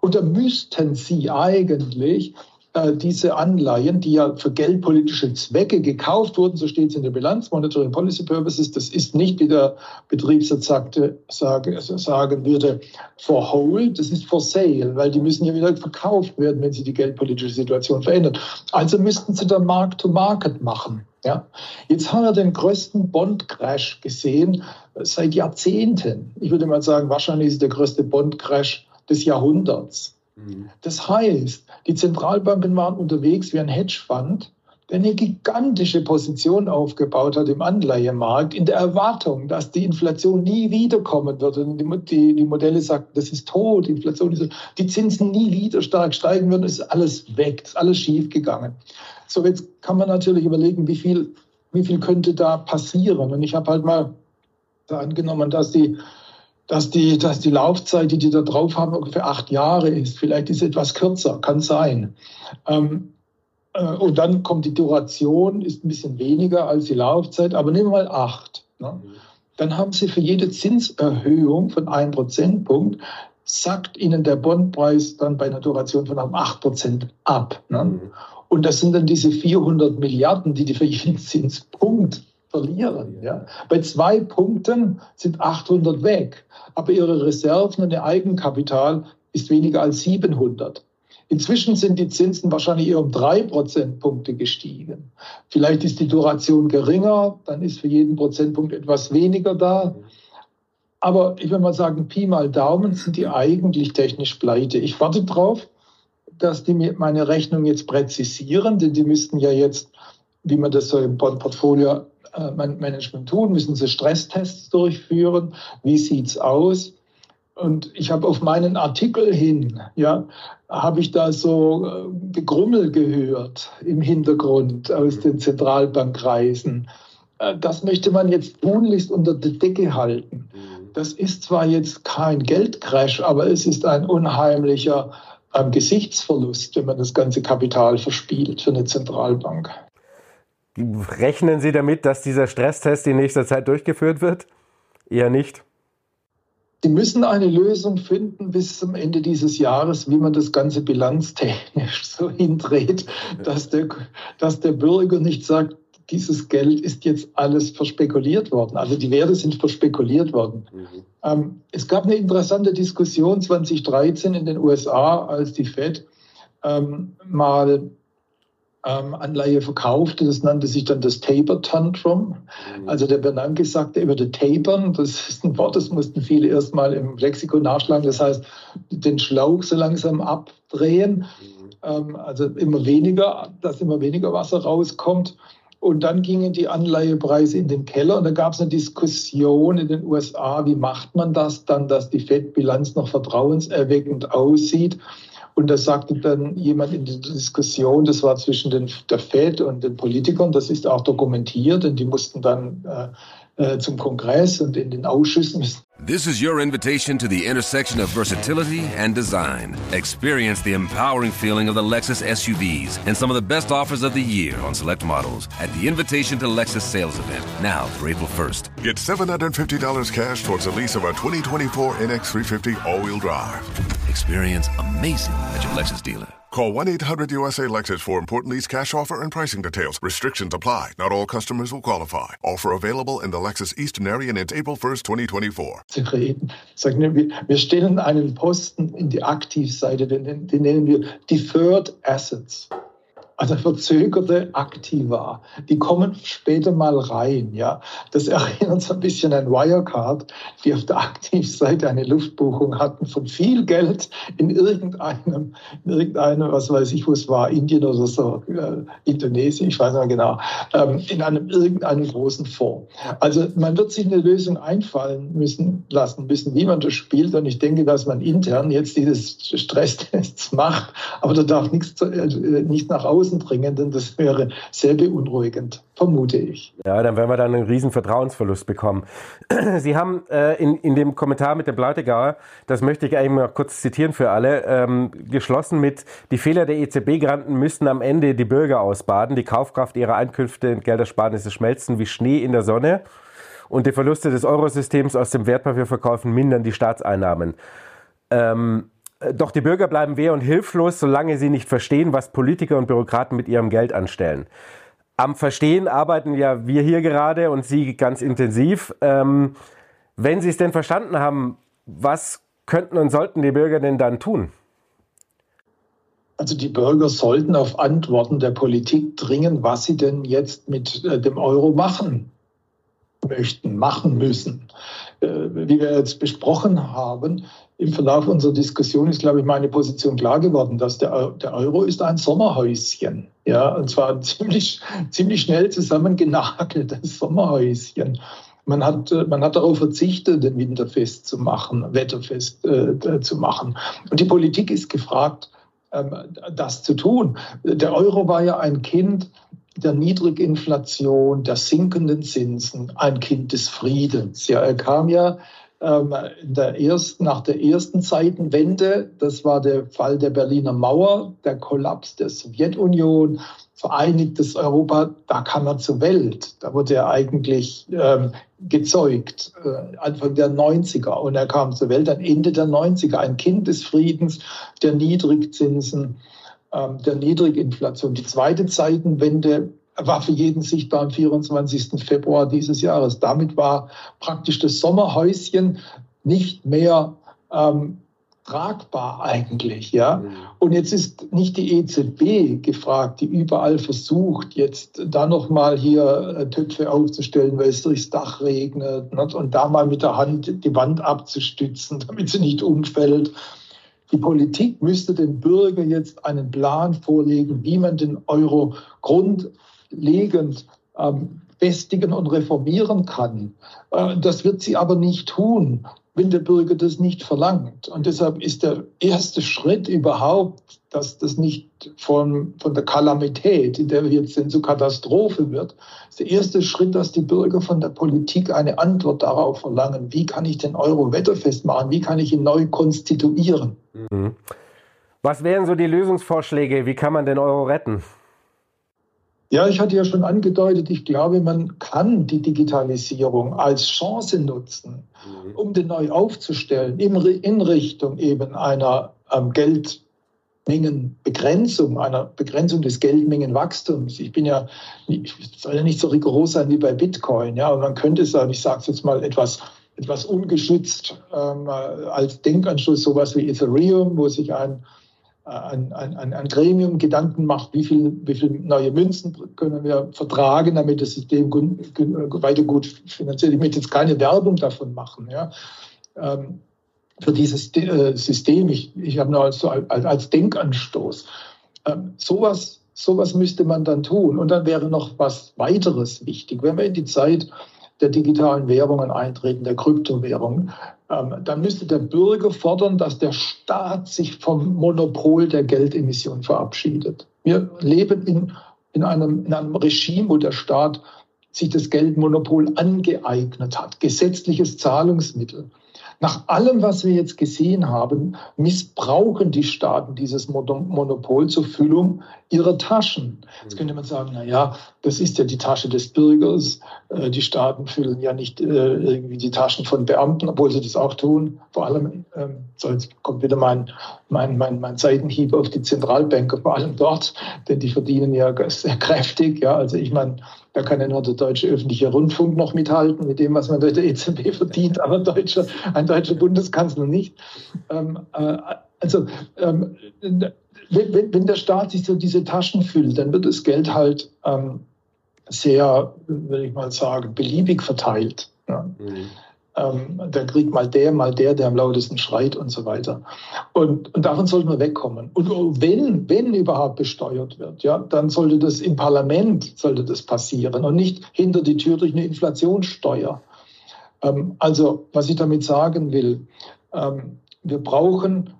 Und da müssten Sie eigentlich äh, diese Anleihen, die ja für geldpolitische Zwecke gekauft wurden, so steht es in der Bilanz, Monitoring Policy Purposes, das ist nicht, wie der Betriebsrat sagte, sage, also sagen würde, for hold, das ist for sale, weil die müssen ja wieder verkauft werden, wenn sich die geldpolitische Situation verändert. Also müssten Sie da Mark-to-Market machen. Ja? Jetzt haben wir den größten Bond-Crash gesehen seit Jahrzehnten. Ich würde mal sagen, wahrscheinlich ist der größte Bond-Crash des Jahrhunderts. Mhm. Das heißt, die Zentralbanken waren unterwegs wie ein Hedgefonds, der eine gigantische Position aufgebaut hat im Anleihemarkt, in der Erwartung, dass die Inflation nie wiederkommen wird. Und die, die, die Modelle sagten, das ist tot, die Inflation ist, die Zinsen nie wieder stark steigen würden, ist alles weg, ist alles schief gegangen. So, jetzt kann man natürlich überlegen, wie viel, wie viel könnte da passieren. Und ich habe halt mal angenommen, dass die, dass, die, dass die Laufzeit, die die da drauf haben, ungefähr acht Jahre ist. Vielleicht ist es etwas kürzer, kann sein. Ähm, äh, und dann kommt die Duration, ist ein bisschen weniger als die Laufzeit, aber nehmen wir mal acht. Ne? Dann haben Sie für jede Zinserhöhung von einem Prozentpunkt sackt Ihnen der Bondpreis dann bei einer Duration von einem 8% ab. Ne? Mhm. Und das sind dann diese 400 Milliarden, die die für jeden Zinspunkt verlieren. Ja? Bei zwei Punkten sind 800 weg, aber ihre Reserven und ihr Eigenkapital ist weniger als 700. Inzwischen sind die Zinsen wahrscheinlich eher um drei Prozentpunkte gestiegen. Vielleicht ist die Duration geringer, dann ist für jeden Prozentpunkt etwas weniger da. Aber ich will mal sagen, Pi mal Daumen sind die eigentlich technisch pleite. Ich warte drauf, dass die meine Rechnung jetzt präzisieren, denn die müssten ja jetzt, wie man das so im Portfolio äh, Management tun, müssen sie Stresstests durchführen. Wie sieht es aus? Und ich habe auf meinen Artikel hin, ja, habe ich da so äh, Gegrummel gehört im Hintergrund aus den Zentralbankkreisen. Äh, das möchte man jetzt tunlichst unter der Decke halten. Mhm. Das ist zwar jetzt kein Geldcrash, aber es ist ein unheimlicher ähm, Gesichtsverlust, wenn man das ganze Kapital verspielt für eine Zentralbank. Rechnen Sie damit, dass dieser Stresstest in nächster Zeit durchgeführt wird? Eher nicht. Die müssen eine Lösung finden bis zum Ende dieses Jahres, wie man das Ganze bilanztechnisch so hindreht, dass der, dass der Bürger nicht sagt, dieses Geld ist jetzt alles verspekuliert worden. Also die Werte sind verspekuliert worden. Mhm. Ähm, es gab eine interessante Diskussion 2013 in den USA, als die Fed ähm, mal ähm, Anleihe verkaufte. Das nannte sich dann das Taper Tantrum. Mhm. Also der Bernanke sagte, er würde tapern. Das ist ein Wort, das mussten viele erstmal im Lexikon nachschlagen. Das heißt, den Schlauch so langsam abdrehen. Mhm. Ähm, also immer weniger, dass immer weniger Wasser rauskommt. Und dann gingen die Anleihepreise in den Keller und da gab es eine Diskussion in den USA, wie macht man das dann, dass die FED-Bilanz noch vertrauenserweckend aussieht. Und da sagte dann jemand in der Diskussion, das war zwischen den, der Fed und den Politikern, das ist auch dokumentiert, und die mussten dann äh, äh zum Kongress und in den Ausschüssen This is your invitation to the intersection of versatility and design. Experience the empowering feeling of the Lexus SUVs and some of the best offers of the year on select models at the Invitation to Lexus sales event now through April 1st. Get $750 cash towards the lease of a 2024 NX350 all-wheel drive. Experience amazing at your Lexus dealer. Call 1 800 USA Lexus for important lease cash offer and pricing details. Restrictions apply. Not all customers will qualify. Offer available in the Lexus Eastern area and April 1st, 2024. Wir stellen einen Posten in die Aktivseite, den nennen wir Deferred Assets. Also verzögerte Aktiva, die kommen später mal rein. Ja, das erinnert so ein bisschen an Wirecard, die auf der Aktivseite eine Luftbuchung hatten von viel Geld in irgendeinem, in irgendeinem, was weiß ich, wo es war, Indien oder so, äh, Indonesien, ich weiß nicht genau, ähm, in einem irgendeinem großen Fonds. Also man wird sich eine Lösung einfallen müssen lassen müssen, wie man das spielt. Und ich denke, dass man intern jetzt dieses Stresstests macht, aber da darf nichts, äh, nicht nach außen Außen dringen, denn das wäre sehr beunruhigend, vermute ich. Ja, dann werden wir dann einen riesen Vertrauensverlust bekommen. Sie haben äh, in, in dem Kommentar mit dem Blautegauer, das möchte ich eigentlich mal kurz zitieren für alle, ähm, geschlossen mit, die Fehler der EZB-Granten müssten am Ende die Bürger ausbaden, die Kaufkraft ihrer Einkünfte und Geldersparnisse schmelzen wie Schnee in der Sonne und die Verluste des Eurosystems aus dem Wertpapierverkaufen mindern die Staatseinnahmen. Ähm, doch die Bürger bleiben wehr und hilflos, solange sie nicht verstehen, was Politiker und Bürokraten mit ihrem Geld anstellen. Am Verstehen arbeiten ja wir hier gerade und Sie ganz intensiv. Ähm, wenn Sie es denn verstanden haben, was könnten und sollten die Bürger denn dann tun? Also die Bürger sollten auf Antworten der Politik dringen, was sie denn jetzt mit äh, dem Euro machen möchten, machen müssen. Äh, wie wir jetzt besprochen haben, im Verlauf unserer Diskussion ist, glaube ich, meine Position klar geworden, dass der, der Euro ist ein Sommerhäuschen. Ja, und zwar ein ziemlich, ziemlich schnell zusammengenageltes Sommerhäuschen. Man hat, man hat darauf verzichtet, den Winter festzumachen, wetterfest äh, zu machen. Und die Politik ist gefragt, ähm, das zu tun. Der Euro war ja ein Kind der Niedriginflation, der sinkenden Zinsen, ein Kind des Friedens. Ja, er kam ja ähm, der ersten, nach der ersten Zeitenwende, das war der Fall der Berliner Mauer, der Kollaps der Sowjetunion, vereinigtes Europa, da kam er zur Welt. Da wurde er eigentlich ähm, gezeugt, äh, Anfang der 90er. Und er kam zur Welt am Ende der 90er, ein Kind des Friedens, der Niedrigzinsen, ähm, der Niedriginflation. Die zweite Zeitenwende war für jeden sichtbar am 24. Februar dieses Jahres. Damit war praktisch das Sommerhäuschen nicht mehr ähm, tragbar eigentlich, ja. Mhm. Und jetzt ist nicht die EZB gefragt, die überall versucht, jetzt da nochmal hier äh, Töpfe aufzustellen, weil es durchs Dach regnet nicht? und da mal mit der Hand die Wand abzustützen, damit sie nicht umfällt. Die Politik müsste dem Bürger jetzt einen Plan vorlegen, wie man den Euro grund grundlegend ähm, festigen und reformieren kann. Äh, das wird sie aber nicht tun. wenn der Bürger das nicht verlangt. Und deshalb ist der erste Schritt überhaupt, dass das nicht von, von der Kalamität, in der wir jetzt sind, zur Katastrophe wird, ist der erste Schritt, dass die Bürger von der Politik eine Antwort darauf verlangen, wie kann ich den Euro wetterfest machen, wie kann ich ihn neu konstituieren. Mhm. Was wären so die Lösungsvorschläge, wie kann man den Euro retten? Ja, ich hatte ja schon angedeutet, ich glaube, man kann die Digitalisierung als Chance nutzen, mhm. um den neu aufzustellen, in Richtung eben einer ähm, Geldmengenbegrenzung, einer Begrenzung des Geldmengenwachstums. Ich bin ja, ich soll ja nicht so rigoros sein wie bei Bitcoin, ja, aber man könnte sagen, ich sage es jetzt mal etwas etwas ungeschützt ähm, als Denkanschluss sowas wie Ethereum, wo sich ein ein, ein, ein, Gremium Gedanken macht, wie viel, wie viel neue Münzen können wir vertragen, damit das System weiter gut finanziert. Ich möchte jetzt keine Werbung davon machen, ja, ähm, für dieses äh, System. Ich, ich habe nur als, als, als Denkanstoß. Ähm, sowas, sowas müsste man dann tun. Und dann wäre noch was weiteres wichtig. Wenn wir in die Zeit der digitalen Währungen eintreten, der Kryptowährungen, ähm, dann müsste der Bürger fordern, dass der Staat sich vom Monopol der Geldemission verabschiedet. Wir leben in, in, einem, in einem Regime, wo der Staat sich das Geldmonopol angeeignet hat, gesetzliches Zahlungsmittel. Nach allem, was wir jetzt gesehen haben, missbrauchen die Staaten dieses Monopol zur Füllung ihrer Taschen. Jetzt könnte man sagen, na ja, das ist ja die Tasche des Bürgers. Äh, die Staaten füllen ja nicht äh, irgendwie die Taschen von Beamten, obwohl sie das auch tun. Vor allem, ähm, so jetzt kommt wieder mein, mein, mein, mein Seitenhieb auf die Zentralbanker, vor allem dort, denn die verdienen ja sehr kräftig. Ja, also ich meine, da kann ja nur der deutsche öffentliche Rundfunk noch mithalten mit dem, was man durch der EZB verdient, aber ein deutscher, ein deutscher Bundeskanzler nicht. Ähm, äh, also ähm, wenn, wenn, der Staat sich so diese Taschen füllt, dann wird das Geld halt ähm, sehr, würde ich mal sagen, beliebig verteilt. Ja. Mhm. Ähm, dann kriegt mal der, mal der, der am lautesten schreit und so weiter. Und, und davon sollten wir wegkommen. Und wenn, wenn überhaupt besteuert wird, ja, dann sollte das im Parlament sollte das passieren und nicht hinter die Tür durch eine Inflationssteuer. Ähm, also, was ich damit sagen will, ähm, wir brauchen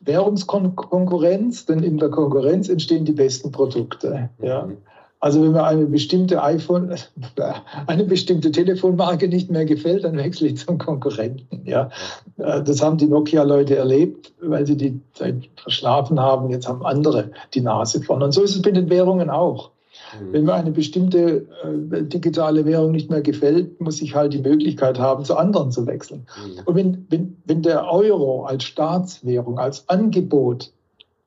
Währungskonkurrenz, denn in der Konkurrenz entstehen die besten Produkte. Ja. Mhm. Also wenn mir eine bestimmte iPhone, eine bestimmte Telefonmarke nicht mehr gefällt, dann wechsle ich zum Konkurrenten. Ja, äh, das haben die Nokia-Leute erlebt, weil sie die Zeit verschlafen haben. Jetzt haben andere die Nase vorn. Und so ist es mit den Währungen auch. Mhm. Wenn mir eine bestimmte äh, digitale Währung nicht mehr gefällt, muss ich halt die Möglichkeit haben, zu anderen zu wechseln. Mhm. Und wenn, wenn, wenn der Euro als Staatswährung, als Angebot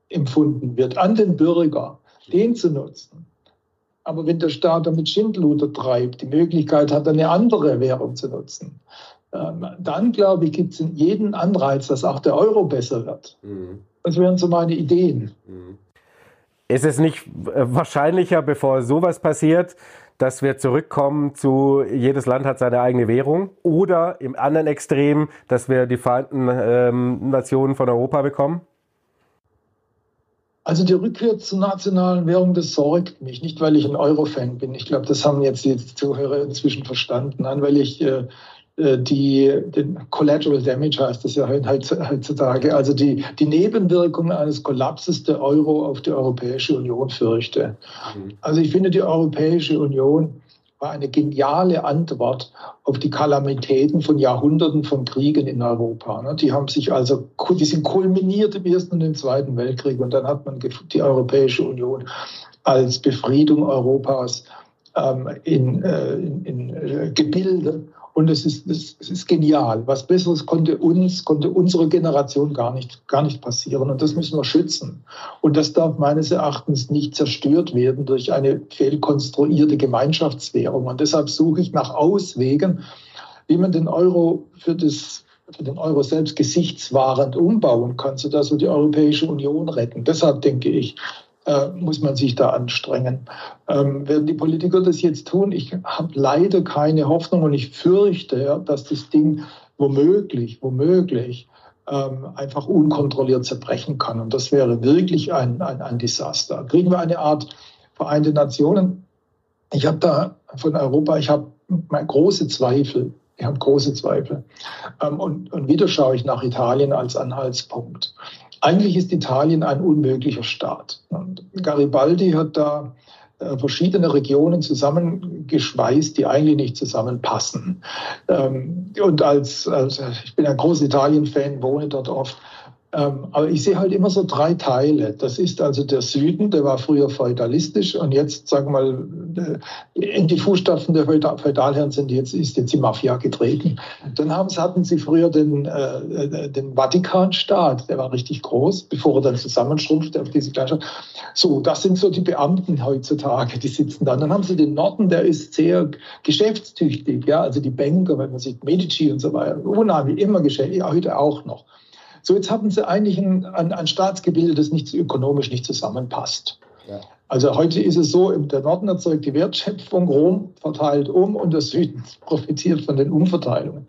empfunden wird an den Bürger, den zu nutzen, aber wenn der Staat damit Schindluder treibt, die Möglichkeit hat, eine andere Währung zu nutzen, ähm, dann glaube ich, gibt es jeden Anreiz, dass auch der Euro besser wird. Mhm. Das wären so meine Ideen. Mhm. Ist es nicht äh, wahrscheinlicher, bevor sowas passiert, dass wir zurückkommen zu, jedes Land hat seine eigene Währung oder im anderen Extrem, dass wir die Vereinten ähm, Nationen von Europa bekommen? Also die Rückkehr zur nationalen Währung, das sorgt mich. Nicht, weil ich ein Euro-Fan bin. Ich glaube, das haben jetzt die Zuhörer inzwischen verstanden. Nein, weil ich äh, äh die, den Collateral Damage heißt das ja heutzutage, also die, die Nebenwirkungen eines Kollapses der Euro auf die Europäische Union fürchte. Mhm. Also ich finde, die Europäische Union war eine geniale Antwort auf die Kalamitäten von Jahrhunderten von Kriegen in Europa. Ne? Die haben sich also, die sind kulminiert im Ersten und im Zweiten Weltkrieg und dann hat man die Europäische Union als Befriedung Europas ähm, in, äh, in, in äh, Gebilde und es ist, es ist genial. Was Besseres konnte uns, konnte unsere Generation gar nicht, gar nicht passieren. Und das müssen wir schützen. Und das darf meines Erachtens nicht zerstört werden durch eine fehlkonstruierte Gemeinschaftswährung. Und deshalb suche ich nach Auswegen, wie man den Euro für das für den Euro selbst gesichtswahrend umbauen kann, sodass wir die Europäische Union retten. Deshalb denke ich, äh, muss man sich da anstrengen. Ähm, werden die Politiker das jetzt tun? Ich habe leider keine Hoffnung und ich fürchte, ja, dass das Ding womöglich, womöglich ähm, einfach unkontrolliert zerbrechen kann. Und das wäre wirklich ein, ein, ein Desaster. Kriegen wir eine Art Vereinte Nationen? Ich habe da von Europa, ich habe große Zweifel, Ich habe große Zweifel. Ähm, und, und wieder schaue ich nach Italien als Anhaltspunkt. Eigentlich ist Italien ein unmöglicher Staat. Und Garibaldi hat da äh, verschiedene Regionen zusammengeschweißt, die eigentlich nicht zusammenpassen. Ähm, und als, als ich bin ein großer Italien-Fan, wohne dort oft. Ähm, aber ich sehe halt immer so drei Teile. Das ist also der Süden, der war früher feudalistisch und jetzt, sagen wir mal, in die Fußstapfen der Feudalherren sind jetzt, ist jetzt die Mafia getreten. Dann haben, hatten sie früher den, äh, den Vatikanstaat, der war richtig groß, bevor er dann zusammenschrumpfte auf diese Kleinstadt. So, das sind so die Beamten heutzutage, die sitzen da. Dann haben sie den Norden, der ist sehr geschäftstüchtig, ja, also die Banker, wenn man sieht, Medici und so weiter, unheimlich, immer geschäftlich, heute auch noch. So, jetzt haben sie eigentlich ein, ein, ein Staatsgebilde, das nicht ökonomisch nicht zusammenpasst. Ja. Also heute ist es so, der Norden erzeugt die Wertschöpfung, Rom verteilt um und der Süden profitiert von den Umverteilungen.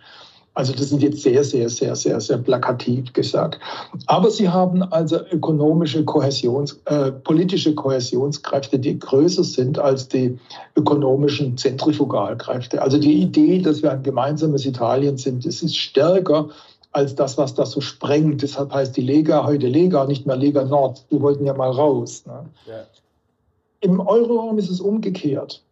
Also das sind jetzt sehr, sehr, sehr, sehr, sehr plakativ gesagt. Aber sie haben also ökonomische Kohäsions, äh, politische Kohäsionskräfte, die größer sind als die ökonomischen Zentrifugalkräfte. Also die Idee, dass wir ein gemeinsames Italien sind, das ist stärker als das, was das so sprengt. Deshalb heißt die Lega heute Lega, nicht mehr Lega Nord. Die wollten ja mal raus. Ne? Ja. Im Euroraum ist es umgekehrt.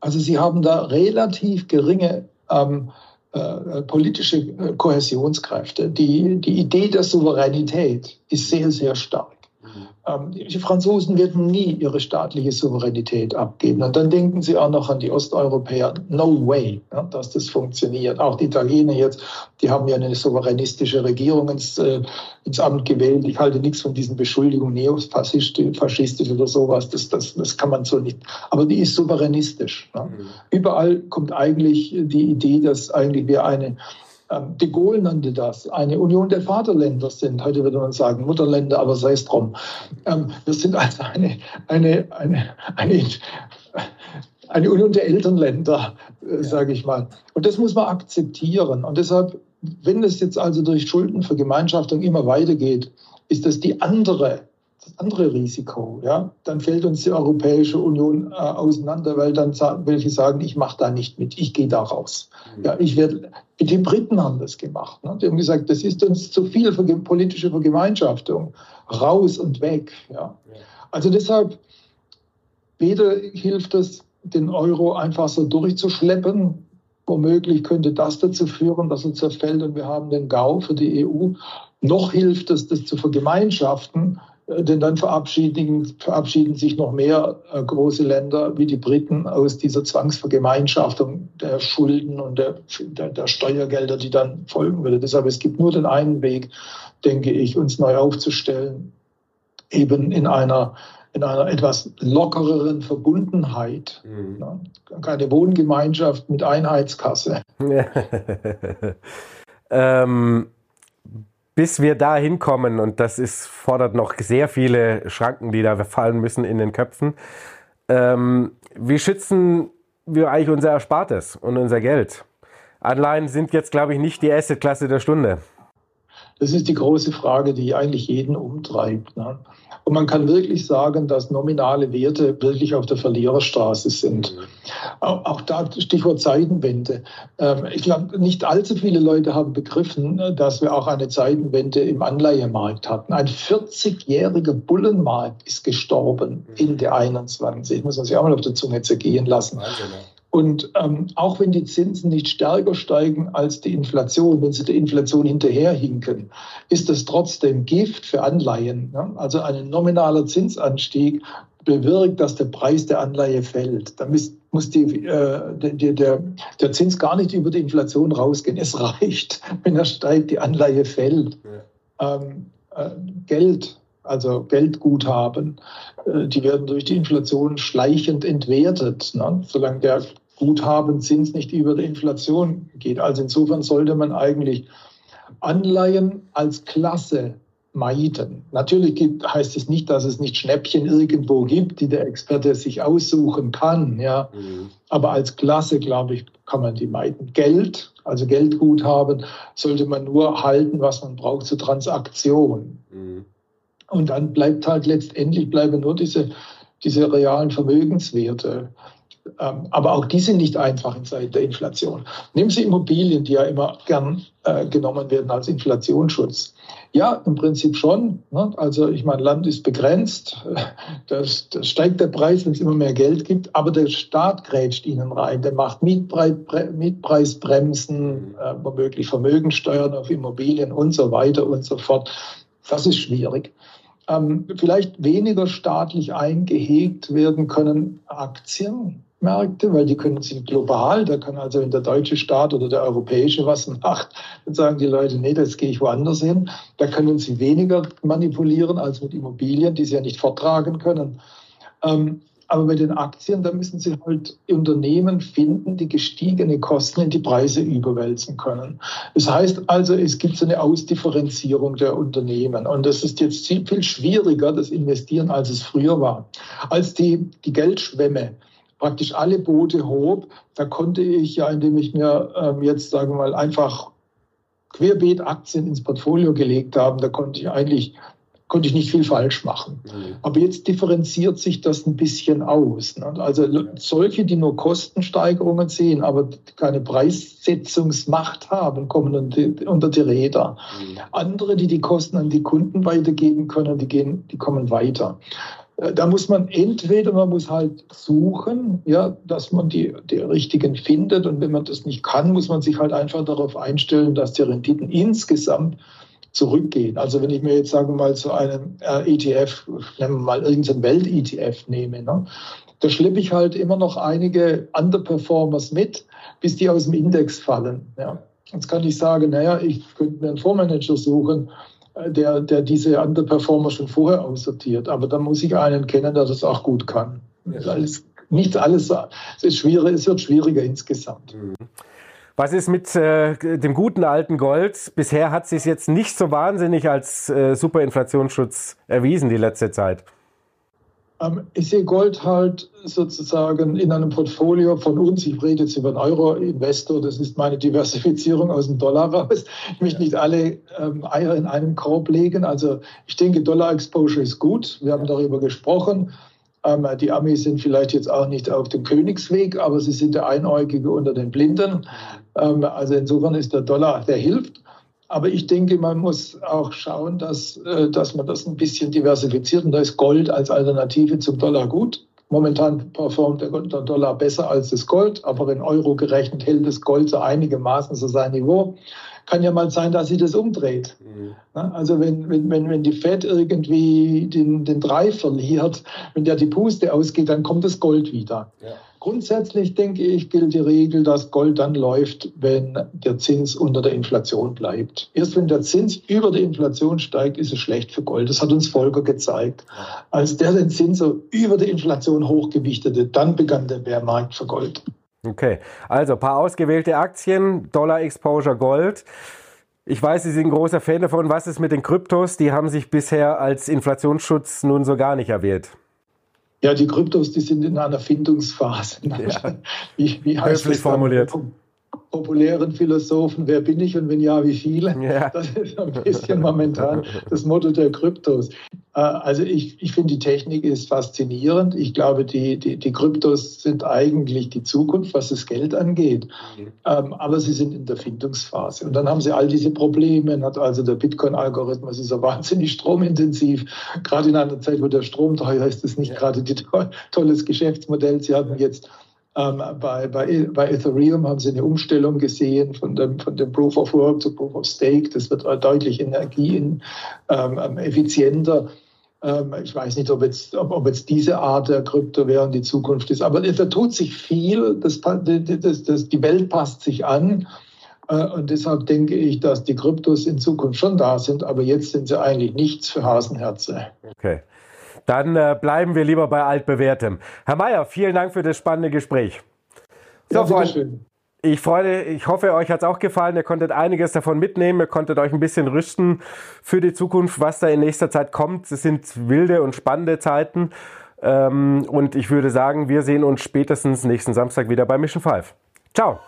Also sie haben da relativ geringe ähm, äh, politische äh, Kohäsionskräfte. Die, die Idee der Souveränität ist sehr, sehr stark. Ähm, die Franzosen werden nie ihre staatliche Souveränität abgeben. Und dann denken sie auch noch an die Osteuropäer. No way, dass das funktioniert. Auch die Italiener jetzt, die haben ja eine souveränistische Regierung ins, äh, ins Amt gewählt. Ich halte nichts von diesen Beschuldigungen, neofaschistisch oder sowas. Das, das, das kann man so nicht. Aber die ist souveränistisch. Mhm. Überall kommt eigentlich die Idee, dass eigentlich wir eine de Gaulle nannte das, eine Union der Vaterländer sind. Heute würde man sagen Mutterländer, aber sei es drum. Ähm, wir sind also eine, eine, eine, eine, eine Union der Elternländer, äh, sage ich mal. Und das muss man akzeptieren. Und deshalb, wenn es jetzt also durch Schuldenvergemeinschaftung immer weitergeht, ist das die andere das andere Risiko. Ja? Dann fällt uns die Europäische Union äh, auseinander, weil dann welche sagen, ich mache da nicht mit, ich gehe da raus. Mhm. Ja, ich werde, die Briten haben das gemacht. Ne? Die haben gesagt, das ist uns zu viel für politische Vergemeinschaftung. Raus und weg. Ja? Also deshalb, weder hilft es, den Euro einfach so durchzuschleppen, Womöglich könnte das dazu führen, dass er zerfällt und wir haben den GAU für die EU. Noch hilft es, das zu vergemeinschaften, denn dann verabschieden, verabschieden sich noch mehr äh, große Länder wie die Briten aus dieser Zwangsvergemeinschaftung der Schulden und der, der, der Steuergelder, die dann folgen würde. Deshalb es gibt nur den einen Weg, denke ich, uns neu aufzustellen, eben in einer in einer etwas lockereren Verbundenheit. Mhm. Ne? Keine Wohngemeinschaft mit Einheitskasse. ähm, bis wir da hinkommen, und das ist, fordert noch sehr viele Schranken, die da fallen müssen in den Köpfen, ähm, wie schützen wir eigentlich unser Erspartes und unser Geld? Anleihen sind jetzt, glaube ich, nicht die Assetklasse der Stunde. Das ist die große Frage, die eigentlich jeden umtreibt. Ne? Und man kann wirklich sagen, dass nominale Werte wirklich auf der Verliererstraße sind. Mhm. Auch, da Stichwort Zeitenwende. Ähm, ich glaube, nicht allzu viele Leute haben begriffen, dass wir auch eine Zeitenwende im Anleihemarkt hatten. Ein 40-jähriger Bullenmarkt ist gestorben mhm. in der 21. Muss man sich auch mal auf der Zunge zergehen lassen. Und ähm, auch wenn die Zinsen nicht stärker steigen als die Inflation, wenn sie der Inflation hinterherhinken, ist das trotzdem Gift für Anleihen. Ne? Also ein nominaler Zinsanstieg bewirkt, dass der Preis der Anleihe fällt. Da muss, muss die, äh, der, der, der Zins gar nicht über die Inflation rausgehen. Es reicht, wenn er steigt, die Anleihe fällt. Ja. Ähm, äh, Geld also Geldguthaben, äh, die werden durch die Inflation schleichend entwertet. Ne? Solange der Guthabenzins nicht über die Inflation geht. Also insofern sollte man eigentlich Anleihen als Klasse meiden. Natürlich gibt, heißt es nicht, dass es nicht Schnäppchen irgendwo gibt, die der Experte sich aussuchen kann. Ja. Mhm. Aber als Klasse, glaube ich, kann man die meiden. Geld, also Geldguthaben, sollte man nur halten, was man braucht zur Transaktion. Mhm. Und dann bleibt halt letztendlich bleiben nur diese, diese realen Vermögenswerte. Ähm, aber auch die sind nicht einfach in Zeiten der Inflation. Nehmen Sie Immobilien, die ja immer gern äh, genommen werden als Inflationsschutz. Ja, im Prinzip schon. Ne? Also ich meine, Land ist begrenzt. Das, das steigt der Preis, wenn es immer mehr Geld gibt. Aber der Staat grätscht ihnen rein. Der macht Mietpreis, Mietpreisbremsen, äh, womöglich Vermögensteuern auf Immobilien und so weiter und so fort. Das ist schwierig ähm, vielleicht weniger staatlich eingehegt werden können Aktienmärkte, weil die können sie global, da kann also wenn der deutsche Staat oder der europäische was macht, dann sagen die Leute, nee, das gehe ich woanders hin. Da können sie weniger manipulieren als mit Immobilien, die sie ja nicht vortragen können. Ähm, aber bei den Aktien, da müssen Sie halt Unternehmen finden, die gestiegene Kosten in die Preise überwälzen können. Das heißt also, es gibt so eine Ausdifferenzierung der Unternehmen. Und das ist jetzt viel schwieriger, das Investieren, als es früher war. Als die, die Geldschwemme praktisch alle Boote hob, da konnte ich ja, indem ich mir ähm, jetzt, sagen wir mal, einfach querbeet Aktien ins Portfolio gelegt habe, da konnte ich eigentlich konnte ich nicht viel falsch machen. Mhm. Aber jetzt differenziert sich das ein bisschen aus. Ne? Also solche, die nur Kostensteigerungen sehen, aber keine Preissetzungsmacht haben, kommen unter die Räder. Mhm. Andere, die die Kosten an die Kunden weitergeben können, die, gehen, die kommen weiter. Äh, da muss man entweder, man muss halt suchen, ja, dass man die, die richtigen findet. Und wenn man das nicht kann, muss man sich halt einfach darauf einstellen, dass die Renditen insgesamt zurückgehen. Also wenn ich mir jetzt, sagen wir mal, zu einem äh, ETF, nehmen wir mal irgendeinen Welt-ETF nehme, ne, da schleppe ich halt immer noch einige Underperformers mit, bis die aus dem Index fallen. Ja. Jetzt kann ich sagen, naja, ich könnte mir einen Fondsmanager suchen, der, der diese Underperformer schon vorher aussortiert. Aber dann muss ich einen kennen, der das auch gut kann. Ja. Alles, nicht alles, es, ist schwierig, es wird schwieriger insgesamt. Mhm. Was ist mit äh, dem guten alten Gold? Bisher hat sich jetzt nicht so wahnsinnig als äh, Superinflationsschutz erwiesen die letzte Zeit. Ähm, ich sehe Gold halt sozusagen in einem Portfolio von uns. Ich rede jetzt über einen Euro-Investor. Das ist meine Diversifizierung aus dem Dollar raus. Ich möchte nicht alle ähm, Eier in einem Korb legen. Also ich denke, Dollar-Exposure ist gut. Wir haben darüber gesprochen. Ähm, die Amis sind vielleicht jetzt auch nicht auf dem Königsweg, aber sie sind der Einäugige unter den Blinden. Ähm, also insofern ist der Dollar, der hilft. Aber ich denke, man muss auch schauen, dass, äh, dass man das ein bisschen diversifiziert. Und da ist Gold als Alternative zum Dollar gut. Momentan performt der Dollar besser als das Gold, aber in Euro gerechnet hält das Gold so einigermaßen so sein Niveau kann ja mal sein, dass sie das umdreht. Mhm. Also wenn, wenn, wenn, wenn die Fed irgendwie den, den Drei verliert, wenn der die Puste ausgeht, dann kommt das Gold wieder. Ja. Grundsätzlich denke ich, gilt die Regel, dass Gold dann läuft, wenn der Zins unter der Inflation bleibt. Erst wenn der Zins über der Inflation steigt, ist es schlecht für Gold. Das hat uns Volker gezeigt. Als der den Zins so über der Inflation hochgewichtete, dann begann der Bärmarkt für Gold. Okay, also ein paar ausgewählte Aktien, Dollar Exposure Gold. Ich weiß, Sie sind ein großer Fan davon. Was ist mit den Kryptos? Die haben sich bisher als Inflationsschutz nun so gar nicht erwählt. Ja, die Kryptos, die sind in einer Findungsphase. Ja. Wie, wie heißt Höflich formuliert. Populären Philosophen, wer bin ich und wenn ja, wie viele? Ja. Das ist ein bisschen momentan das Motto der Kryptos. Äh, also ich, ich finde, die Technik ist faszinierend. Ich glaube, die, die, die Kryptos sind eigentlich die Zukunft, was das Geld angeht. Mhm. Ähm, aber sie sind in der Findungsphase. Und dann haben sie all diese Probleme. Hat also der Bitcoin-Algorithmus ist ja wahnsinnig stromintensiv. Gerade in einer Zeit, wo der Strom teuer ist, ist nicht ja. gerade ein tolles Geschäftsmodell. Sie haben jetzt ähm, bei, bei, bei Ethereum haben sie eine Umstellung gesehen von dem, von dem Proof of Work zu Proof of Stake. Das wird deutlich energieeffizienter. Ähm, ähm, ich weiß nicht, ob jetzt, ob, ob jetzt diese Art der Kryptowährung die Zukunft ist, aber da tut sich viel. Das, das, das, die Welt passt sich an. Äh, und deshalb denke ich, dass die Kryptos in Zukunft schon da sind, aber jetzt sind sie eigentlich nichts für Hasenherze. Okay. Dann äh, bleiben wir lieber bei altbewährtem. Herr Mayer, vielen Dank für das spannende Gespräch. So, ja, Freunde, ich freue, ich hoffe, euch hat es auch gefallen. Ihr konntet einiges davon mitnehmen. Ihr konntet euch ein bisschen rüsten für die Zukunft, was da in nächster Zeit kommt. Es sind wilde und spannende Zeiten. Ähm, und ich würde sagen, wir sehen uns spätestens nächsten Samstag wieder bei Mission 5. Ciao!